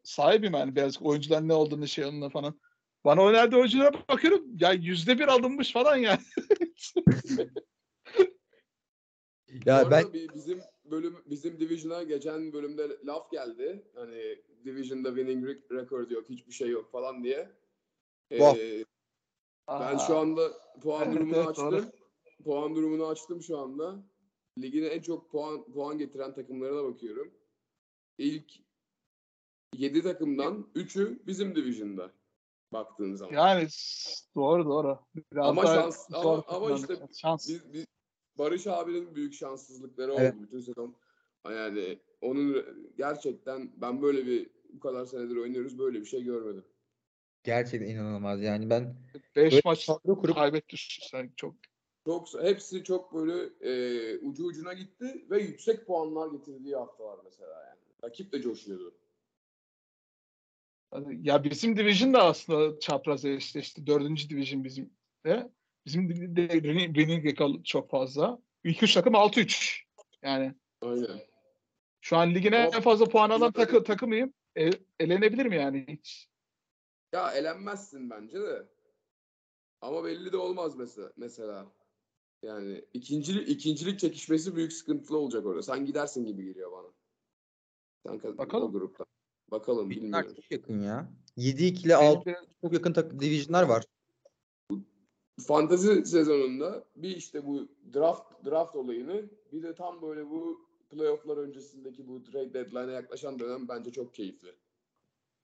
sahibim yani birazcık oyuncuların ne olduğunu şey olduğunu falan. Bana önerdiği oyunculara bakıyorum ya yüzde bir alınmış falan yani. Ya ben bir- bizim bölüm bizim division'a geçen bölümde laf geldi. Hani division'da winning rec- record yok, hiçbir şey yok falan diye. Ee, Ben şu anda puan durumunu açtım. Puan durumunu açtım şu anda. Ligine en çok puan puan getiren takımlara bakıyorum. İlk 7 takımdan 3'ü bizim division'da baktığın zaman. Yani doğru doğru. Biraz Ama şans- ama- ama işte şans. Biz, biz- Barış abinin büyük şanssızlıkları Evet. oldu bütün sezon. Yani onun gerçekten ben böyle bir bu kadar senedir oynuyoruz böyle bir şey görmedim. gerçekten inanılmaz yani ben 5 böyle maç kurup kaybetti sen çok. Çok hepsi çok böyle e, ucu ucuna gitti ve yüksek puanlar getirdiği haftalar mesela yani. Rakip de coşuyordu. Ya bizim division da aslında çapraz eşleşti. Dördüncü division bizim de. Bizim de record çok fazla. İlk üç takım 6-3. Yani Aynen. şu an ligin en fazla puan alan takı, takımıyım. E, elenebilir mi yani hiç? Ya elenmezsin bence de. Ama belli de olmaz mesela. mesela. Yani ikincilik, ikincilik çekişmesi büyük sıkıntılı olacak orada. Sen gidersin gibi geliyor bana. Sen Bakalım. O grupta. Bakalım Bunlar bilmiyorum. çok yakın ya. 7-2 ile 6 çok yakın tak- divisionlar var. Fantezi sezonunda bir işte bu draft draft olayını bir de tam böyle bu playofflar öncesindeki bu trade deadline'a yaklaşan dönem bence çok keyifli.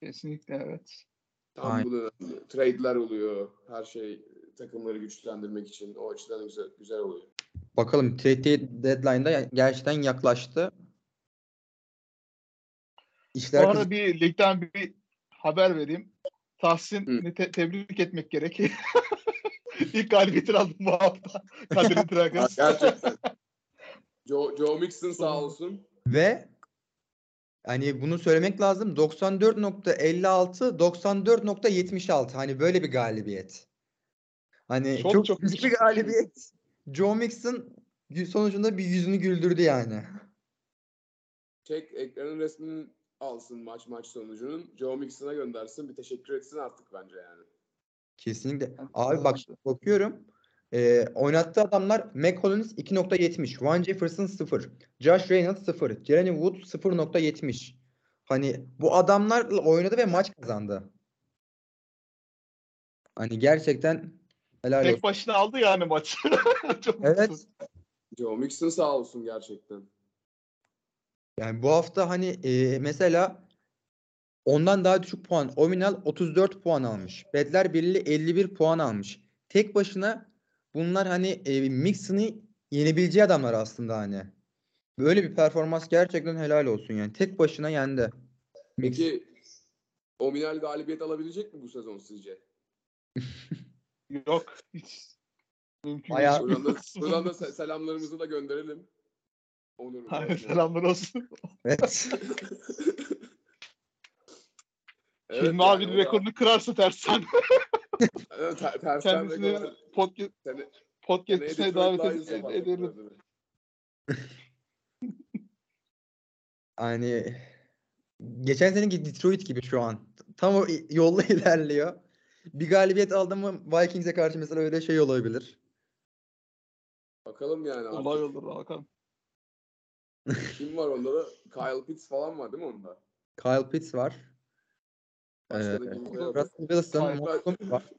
Kesinlikle evet. Tam Aynen. bu dönem trade'ler oluyor. Her şey takımları güçlendirmek için o açıdan güzel, güzel oluyor. Bakalım trade deadline'da gerçekten yaklaştı. Bu İşler arada kızıştı. bir ligden bir haber vereyim. Tahsin'i te- tebrik etmek gerek. İlk galibiyetini aldım bu hafta. Kadir Dragons. Gerçekten. Joe, Joe Mixon sağ olsun. Ve hani bunu söylemek lazım. 94.56 94.76 hani böyle bir galibiyet. Hani Çok, çok, çok bir galibiyet. Joe Mixon sonucunda bir yüzünü güldürdü yani. Çek ekranın resmini alsın maç maç sonucunun. Joe Mixon'a göndersin. Bir teşekkür etsin artık bence yani. Kesinlikle. Abi bak bakıyorum. Ee, oynattığı adamlar Mac Hollins 2.70, Van Jefferson 0, Josh Reynolds 0, Jeremy Wood 0.70. Hani bu adamlarla oynadı ve maç kazandı. Hani gerçekten helal olsun. Tek başına aldı yani maç. Çok Evet. Joe Mixon sağ olsun gerçekten. Yani bu hafta hani e, mesela ondan daha düşük puan. Ominal 34 puan almış. Bedler Birliği 51 puan almış. Tek başına bunlar hani e, Mixon'ı yenebileceği adamlar aslında hani. Böyle bir performans gerçekten helal olsun yani. Tek başına yendi. Mixon. Peki Ominal galibiyet alabilecek mi bu sezon sizce? Yok. Hiç. Mümkün Bayağı- değil. Buradan da, buradan da se- selamlarımızı da gönderelim. Onur. Hayır, selamlar olsun. Evet. Evet, Hilmi yani abinin rekorunu kırarsa tersten Evet, ter- tersten kendisini rekor- podcast, podcast'ine davet ed- edelim. Hani geçen seneki Detroit gibi şu an. Tam o yolda ilerliyor. bir galibiyet aldı mı Vikings'e karşı mesela öyle şey olabilir. Bakalım yani artık. Olay olur bakalım. Kim var onda da? Kyle Pitts falan var değil mi onda? Kyle Pitts var. Başka Ee, da. Russell Wilson, Montgomery var.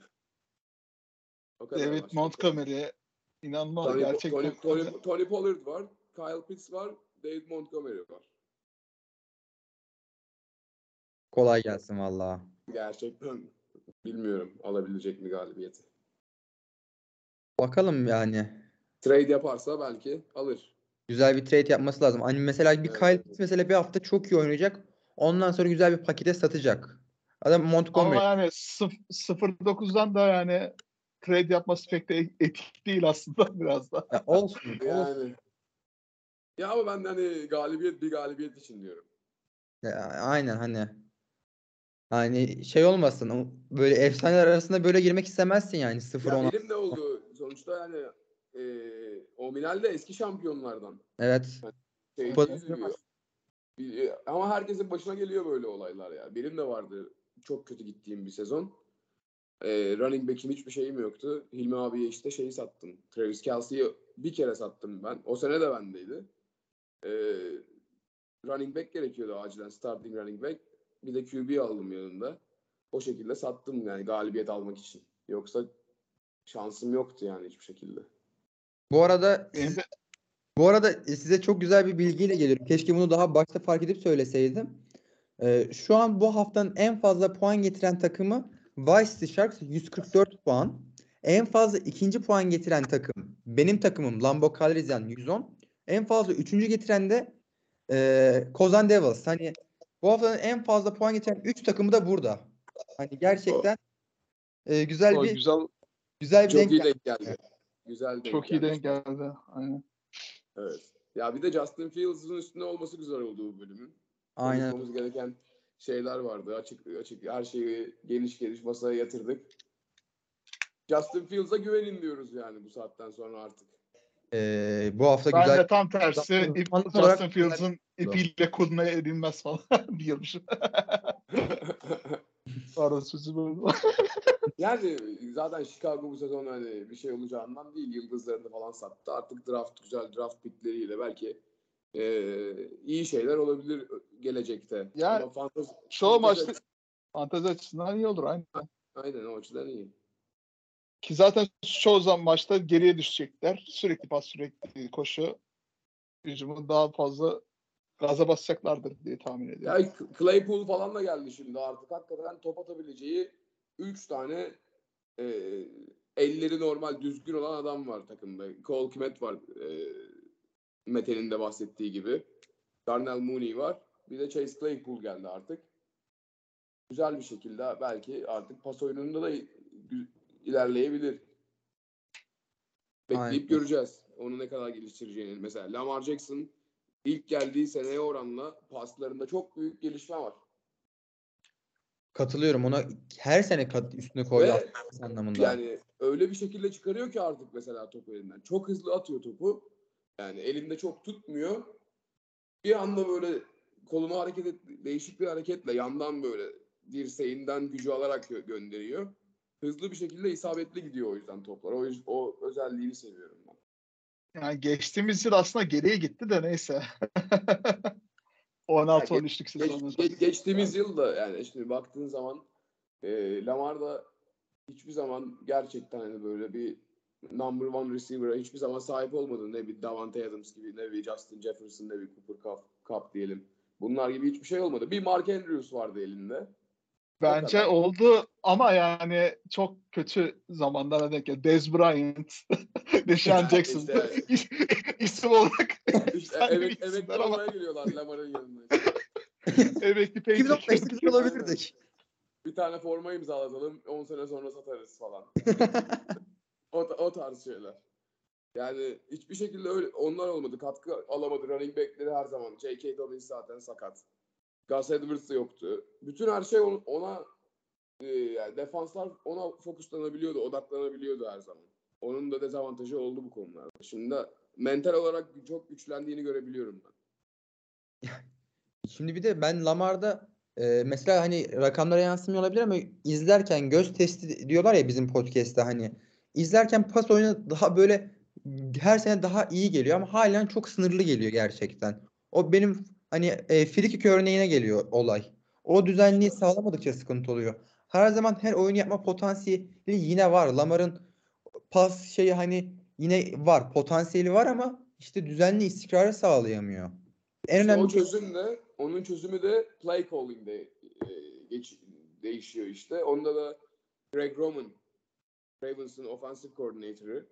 O kadar David başka. Montgomery inanılmaz Tony, gerçekten. Tony, Tony, Tony Pollard var. Kyle Pitts var. David Montgomery var. Kolay gelsin valla. Gerçekten bilmiyorum alabilecek mi galibiyeti. Bakalım yani. Trade yaparsa belki alır. Güzel bir trade yapması lazım. Hani mesela bir Evet. Kyle Pitts mesela bir hafta çok iyi oynayacak. Ondan sonra güzel bir pakete satacak. Adam Montgomery. Ama yani sıf- 0-9'dan da yani trade yapması pek de etik değil aslında biraz da. Ya olsun. Yani. Ya ama ben de hani galibiyet bir galibiyet için diyorum. Ya, aynen hani. Hani şey olmasın. Böyle efsaneler arasında böyle girmek istemezsin yani 0 Ya 10 benim de oldu. Sonuçta yani e, o Minal de eski şampiyonlardan. Evet. Şey. Bir- e, Ama herkesin başına geliyor böyle olaylar ya. Benim de vardı çok kötü gittiğim bir sezon. Ee, running back'im hiçbir şeyim yoktu. Hilmi abiye işte şeyi sattım. Travis Kelsey'i bir kere sattım ben. O sene de bendeydi. Ee, running back gerekiyordu acilen. Starting running back. Bir de QB aldım yanında. O şekilde sattım yani galibiyet almak için. Yoksa şansım yoktu yani hiçbir şekilde. Bu arada Bu arada e, size çok güzel bir bilgiyle geliyorum. Keşke bunu daha başta fark edip söyleseydim. Ee, şu an bu haftanın en fazla puan getiren takımı Vice Sharks 144 puan. En fazla ikinci puan getiren takım benim takımım Lambo Calrissian 110. En fazla üçüncü getiren de e, Kozan Devils. Hani bu haftanın en fazla puan getiren 3 takımı da burada. Hani gerçekten e, güzel o bir güzel güzel bir Çok denk iyi geldi. denk geldi. Güzel denk çok iyi gelmiş. denk geldi. Aynen. Evet. Ya bir de Justin Fields'ın üstünde olması güzel oldu bu bölümün. Aynen. Konuşmamız gereken şeyler vardı. Açık açık her şeyi geniş geniş masaya yatırdık. Justin Fields'a güvenin diyoruz yani bu saatten sonra artık. Ee, bu hafta Ben güzel de tam tersi Justin- ip, Uzmanlık olarak Justin Fields'ın ipiyle kuluna edilmez falan diyormuşum. Pardon sözü böldüm. yani zaten Chicago bu sezon hani bir şey olacağından değil. Yıldızlarını falan sattı. Artık draft güzel draft pickleriyle belki eee, iyi şeyler olabilir gelecekte. Yani Ama fantezi, Çoğu fantezi- maçta fantezi açısından iyi olur aynen. Aynen o açıdan iyi. Ki zaten çoğu zaman maçta geriye düşecekler. Sürekli pas sürekli koşu. Hücumu daha fazla gaza basacaklardır diye tahmin ediyorum. Ya Claypool falan da geldi şimdi artık. Hakikaten top atabileceği 3 tane e, elleri normal düzgün olan adam var takımda. Cole Kmet var. E, Mete'nin de bahsettiği gibi. Darnell Mooney var. Bir de Chase Claypool geldi artık. Güzel bir şekilde belki artık pas oyununda da ilerleyebilir. Bekleyip Aynen. göreceğiz. Onu ne kadar geliştireceğini. Mesela Lamar Jackson ilk geldiği seneye oranla paslarında çok büyük gelişme var. Katılıyorum ona her sene kat üstüne atması anlamında. Yani öyle bir şekilde çıkarıyor ki artık mesela topu elinden. Çok hızlı atıyor topu. Yani elinde çok tutmuyor. Bir anda böyle kolunu hareket et, değişik bir hareketle yandan böyle dirseğinden gücü alarak gö- gönderiyor. Hızlı bir şekilde isabetli gidiyor o yüzden toplar. O, o özelliğini seviyorum ben. Yani geçtiğimiz yıl aslında geriye gitti de neyse. 16-13'lük Geç, sezonunda. geç- geçtiğimiz yıl da yani şimdi baktığın zaman e, Lamar da hiçbir zaman gerçekten hani böyle bir number one receiver'a hiçbir zaman sahip olmadı. Ne bir Davante Adams gibi, ne bir Justin Jefferson, ne bir Cooper Cup, Cup diyelim. Bunlar gibi hiçbir şey olmadı. Bir Mark Andrews vardı elinde. Bence kadar. oldu ama yani çok kötü zamanlara denk geldi. Dez Bryant, Deshaun Jackson. İşte- isim olarak İşte evet, ama. olmaya geliyorlar Lamar'ın yanına. emekli pay 2015'te güzel olabilirdik. Bir tane forma imzalatalım, 10 sene sonra satarız falan. O, o tarz şeyler. Yani hiçbir şekilde öyle onlar olmadı. Katkı alamadı. Running back'leri her zaman. J.K. Dobbins zaten sakat. Gus Edwards da yoktu. Bütün her şey on- ona e, yani defanslar ona fokuslanabiliyordu, odaklanabiliyordu her zaman. Onun da dezavantajı oldu bu konularda. Şimdi mental olarak çok güçlendiğini görebiliyorum ben. Şimdi bir de ben Lamar'da Ee, mesela hani rakamlara yansımıyor olabilir ama izlerken göz testi diyorlar ya bizim podcast'te hani izlerken pas oyunu daha böyle her sene daha iyi geliyor ama halen çok sınırlı geliyor gerçekten. O benim hani e, frikik örneğine geliyor olay. O düzenliği sağlamadıkça sıkıntı oluyor. Her zaman her oyun yapma potansiyeli yine var. Lamar'ın pas şeyi hani yine var. Potansiyeli var ama işte düzenli istikrarı sağlayamıyor. En İşte önemli o çözüm de onun çözümü de play calling'de e, geç, değişiyor işte. Onda da Greg Roman Ravens'ın offensive coordinator'ı.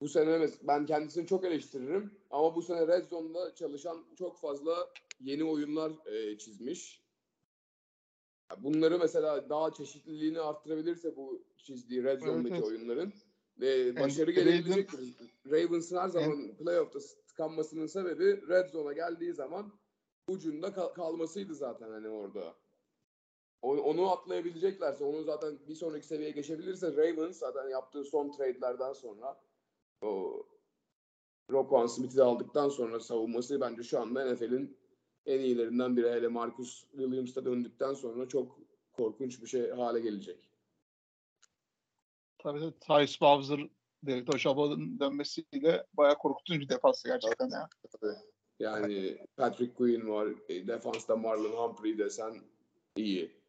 Bu sene ben kendisini çok eleştiririm ama bu sene Red Zone'da çalışan çok fazla yeni oyunlar e, çizmiş. Bunları mesela daha çeşitliliğini arttırabilirse bu çizdiği Red Zone'daki evet. oyunların e, başarı Raven- gelebilecektir. Ravens'ın her zaman playoff'ta tıkanmasının sebebi Red Zone'a geldiği zaman ucunda kal- kalmasıydı zaten hani orada. Onu, onu atlayabileceklerse, onu zaten bir sonraki seviyeye geçebilirse Ravens zaten yaptığı son trade'lerden sonra o Roquan Smith'i de aldıktan sonra savunması bence şu anda NFL'in en iyilerinden biri. Hele Marcus Williams'ta döndükten sonra çok korkunç bir şey hale gelecek. Tabii tabii Tyus Bowser, Derek Oshaba'nın dönmesiyle bayağı korkutucu bir defansı gerçekten ya. Yani Patrick Quinn var, e, defansta Marlon Humphrey desen iyi.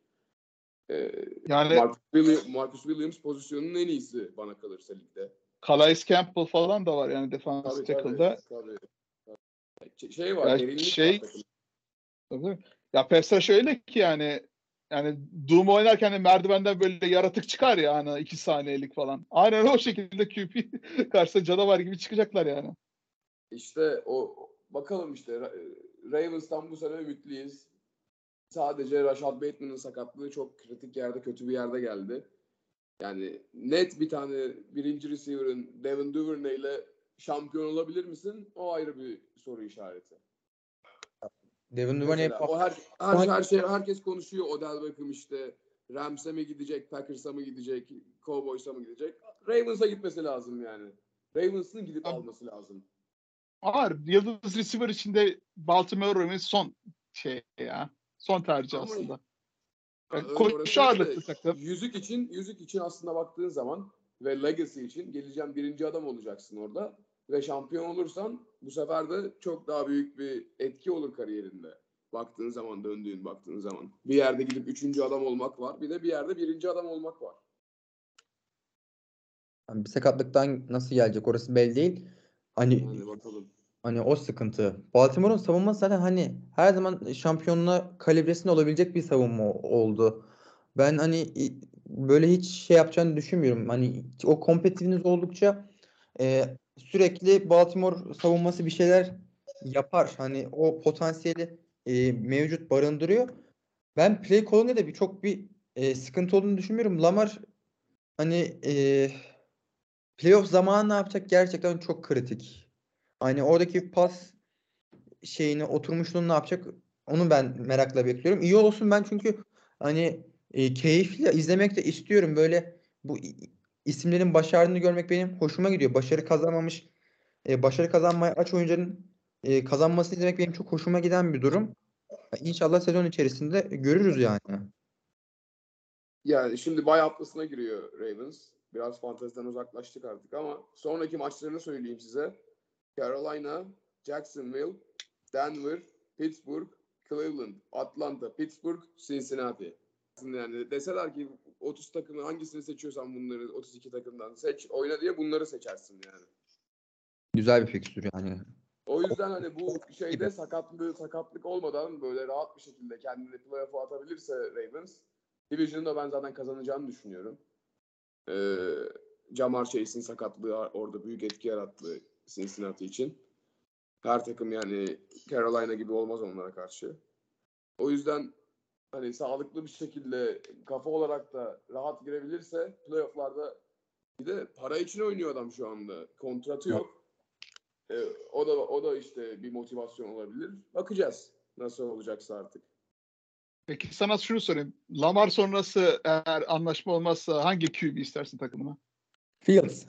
E, Yani Marcus, Williams, Marcus Williams pozisyonunun en iyisi bana kalırsa ligde. Calais Campbell falan da var yani defans tackle'da. tabii. tabii. Ç- Şey var, şey- var takımda. Tabii. Ya Pesra şöyle ki yani yani Doom oynarken de merdivenden böyle yaratık çıkar ya hani iki saniyelik falan. Aynen o şekilde QP karşısında canavar gibi çıkacaklar yani. İşte o bakalım işte Ra- Ravens'tan bu sene ümitliyiz. Sadece Rashad Bateman'ın sakatlığı çok kritik yerde, kötü bir yerde geldi. Yani net bir tane birinci receiver'ın Devin Duvernay ile şampiyon olabilir misin? O ayrı bir soru işareti. Devin Duvernay Mesela o her, her, her şey herkes konuşuyor. Odell Beckham işte Rams'e mi gidecek, Packers'a mı gidecek, Cowboys'a mı gidecek? Ravens'a gitmesi lazım yani. Ravens'ın gidip Abi- alması lazım. Ağır. Yıldız receiver içinde Baltimore Ravens son şey ya. Son tercih Ama- aslında. Yani koşu ağırlıklı takım. Yüzük için, yüzük için aslında baktığın zaman ve legacy için geleceğin birinci adam olacaksın orada. Ve şampiyon olursan bu sefer de çok daha büyük bir etki olur kariyerinde. Baktığın zaman, döndüğün baktığın zaman. Bir yerde gidip üçüncü adam olmak var. Bir de bir yerde birinci adam olmak var. Yani bir sakatlıktan nasıl gelecek orası belli değil. Hani Yani bakalım. Hani o sıkıntı. Baltimore'un savunması zaten hani her zaman şampiyonluğa kalibresinde olabilecek bir savunma oldu. Ben hani böyle hiç şey yapacağını düşünmüyorum. Hani o kompetitifiniz oldukça e, sürekli Baltimore savunması bir şeyler yapar. Hani o potansiyeli e, mevcut barındırıyor. Ben play call'unda da bir çok bir e, sıkıntı olduğunu düşünmüyorum. Lamar hani e, playoff zamanı ne yapacak gerçekten çok kritik. Hani oradaki pas şeyini oturmuşluğunu ne yapacak onu ben merakla bekliyorum. İyi olsun ben çünkü hani e, keyifli izlemek de istiyorum. Böyle bu isimlerin başardığını görmek benim hoşuma gidiyor. Başarı kazanmamış, e, başarı kazanmaya aç oyuncuların e, kazanmasını izlemek benim çok hoşuma giden bir durum. İnşallah sezon içerisinde görürüz yani. Yani şimdi bay haftasına giriyor Ravens. Biraz fanteziden uzaklaştık artık ama sonraki maçlarını söyleyeyim size. Carolina, Jacksonville, Denver, Pittsburgh, Cleveland, Atlanta, Pittsburgh, Cincinnati. Yani deseler ki 30 takımı hangisini seçiyorsan bunları 32 takımdan seç, oyna diye bunları seçersin yani. Güzel bir fikstür yani. O yüzden hani bu şeyde sakatlığı sakatlık olmadan böyle rahat bir şekilde kendini playoff'a atabilirse Ravens Division'ı da ben zaten kazanacağını düşünüyorum. Ee, Jamar Chase'in sakatlığı orada büyük etki yarattı Cincinnati için. Her takım yani Carolina gibi olmaz onlara karşı. O yüzden hani sağlıklı bir şekilde kafa olarak da rahat girebilirse playoff'larda bir de para için oynuyor adam şu anda. Kontratı yok. Ee, o da o da işte bir motivasyon olabilir. Bakacağız nasıl olacaksa artık. Peki sana şunu sorayım. Lamar sonrası eğer anlaşma olmazsa hangi QB istersin takımına? Fields.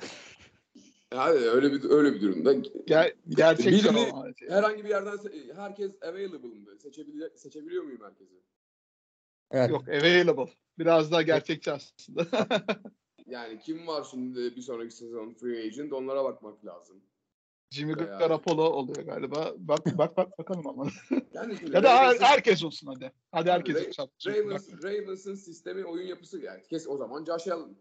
Yani öyle bir öyle bir durumda Ger gerçekten Birini- ama. herhangi bir yerden se- herkes available mı? Seçebiliyor, seçebiliyor muyum herkesi? Evet. Yok available. Biraz daha gerçekçi aslında. Yani kim var şimdi bir sonraki sezon free agent onlara bakmak lazım. Jimmy Bayağı. Garoppolo oluyor galiba. Bak bak bak bakalım ama. Yani ya da Ravens'ın- herkes olsun hadi. Hadi herkes Ra- olsun. Ravens, Ravens'ın sistemi oyun yapısı yani kes o zaman Josh Allen.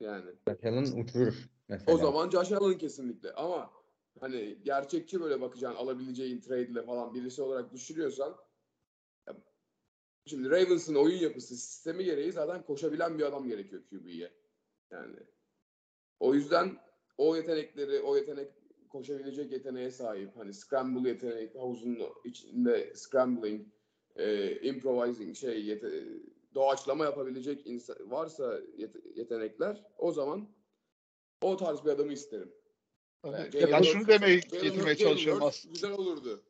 Yani Allen uçurur mesela. o zaman Josh Allen kesinlikle ama hani gerçekçi böyle bakacaksın alabileceğin trade ile falan birisi olarak düşürüyorsan şimdi Ravens'ın oyun yapısı sistemi gereği zaten koşabilen bir adam gerekiyor QB'ye. Yani o yüzden o yetenekleri, o yetenek koşabilecek yeteneğe sahip. Hani scramble yeteneği, havuzun içinde scrambling, e, improvising şey yete- doğaçlama yapabilecek insan varsa yete- yetenekler o zaman o tarz bir adamı isterim. Tabii. Yani Ya Jalen ben şunu demeye getirmeye çalışıyorum aslında. Güzel olurdu.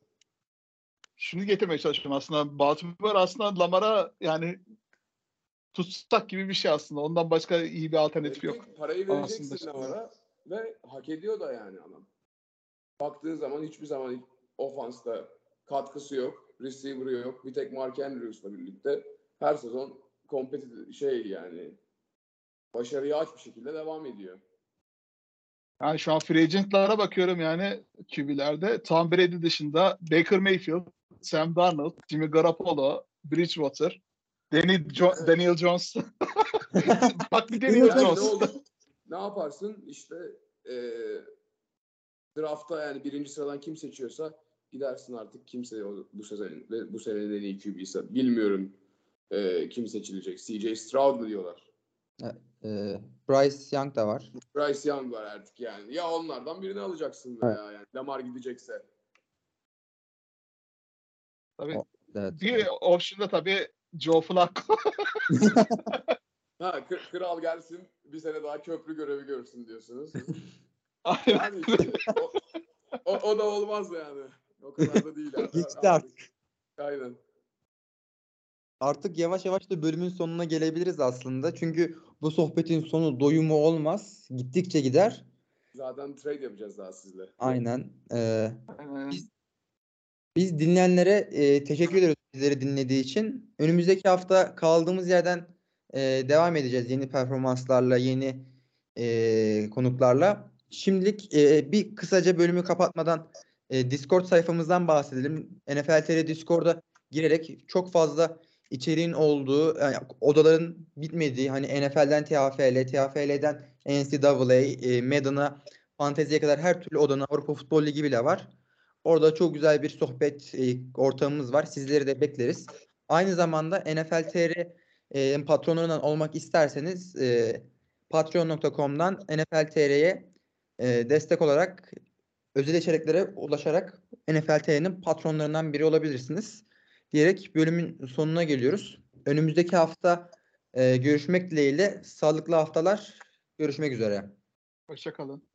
Şunu getirmeye çalışıyorum aslında. Baltimore aslında Lamar'a yani tutsak gibi bir şey aslında. Ondan başka iyi bir alternatif yok. Parayı Aslında vereceksin işte. Lamar'a ve hak ediyor da yani adam. Baktığın zaman hiçbir zaman ofansta katkısı yok. Receiver'ı yok. Bir tek Mark Andrews'la birlikte her sezon kompetitif şey yani başarıya aç bir şekilde devam ediyor. Yani şu an free agent'lara bakıyorum yani QB'lerde. Tom Brady dışında Baker Mayfield, Sam Darnold, Jimmy Garoppolo, Bridgewater, Daniel, Jo- Daniel Jones. Bak bir Daniel Yani ne Jones. olur? Ne yaparsın? İşte eee draftta yani birinci sıradan kim seçiyorsa gidersin artık kimse bu sezon bu senenin en iyi QB'si. Bilmiyorum eee, kim seçilecek. CJ Stroud mu diyorlar? Ee, Bryce Young da var. Bryce Young var artık yani. Ya onlardan birini alacaksın veya yani Lamar gidecekse. Tabii. O- Evet. Bir option'da tabii Joe Flacco. Ha kı- kral gelsin bir sene daha köprü görevi görsün diyorsunuz. Aynen. Yani o, o, o da olmaz yani. O kadar da değil. abi. Geçti artık. Aynen. Artık yavaş yavaş da bölümün sonuna gelebiliriz aslında. Çünkü bu sohbetin sonu doyumu olmaz. Gittikçe gider. Zaten trade yapacağız daha sizle. Aynen. Ee, Aynen. Biz- Biz dinleyenlere e, teşekkür ederiz bizleri dinlediği için. Önümüzdeki hafta kaldığımız yerden e, devam edeceğiz yeni performanslarla, yeni e, konuklarla. Şimdilik e, bir kısaca bölümü kapatmadan e, Discord sayfamızdan bahsedelim. NFL TR Discord'a girerek çok fazla içeriğin olduğu, yani odaların bitmediği, hani NFL'den TFL, TFL'den NCAA, e, Madden'a, Fantezi'ye kadar her türlü odanın Avrupa Futbol Ligi bile var. Orada çok güzel bir sohbet e, ortamımız var. Sizleri de bekleriz. Aynı zamanda NFL TR e, patronlarından olmak isterseniz e, patreon.com'dan NFL TR'ye e, destek olarak özel içeriklere ulaşarak NFL TR'nin patronlarından biri olabilirsiniz. Diyerek bölümün sonuna geliyoruz. Önümüzdeki hafta e, görüşmek dileğiyle. Sağlıklı haftalar. Görüşmek üzere. Hoşçakalın.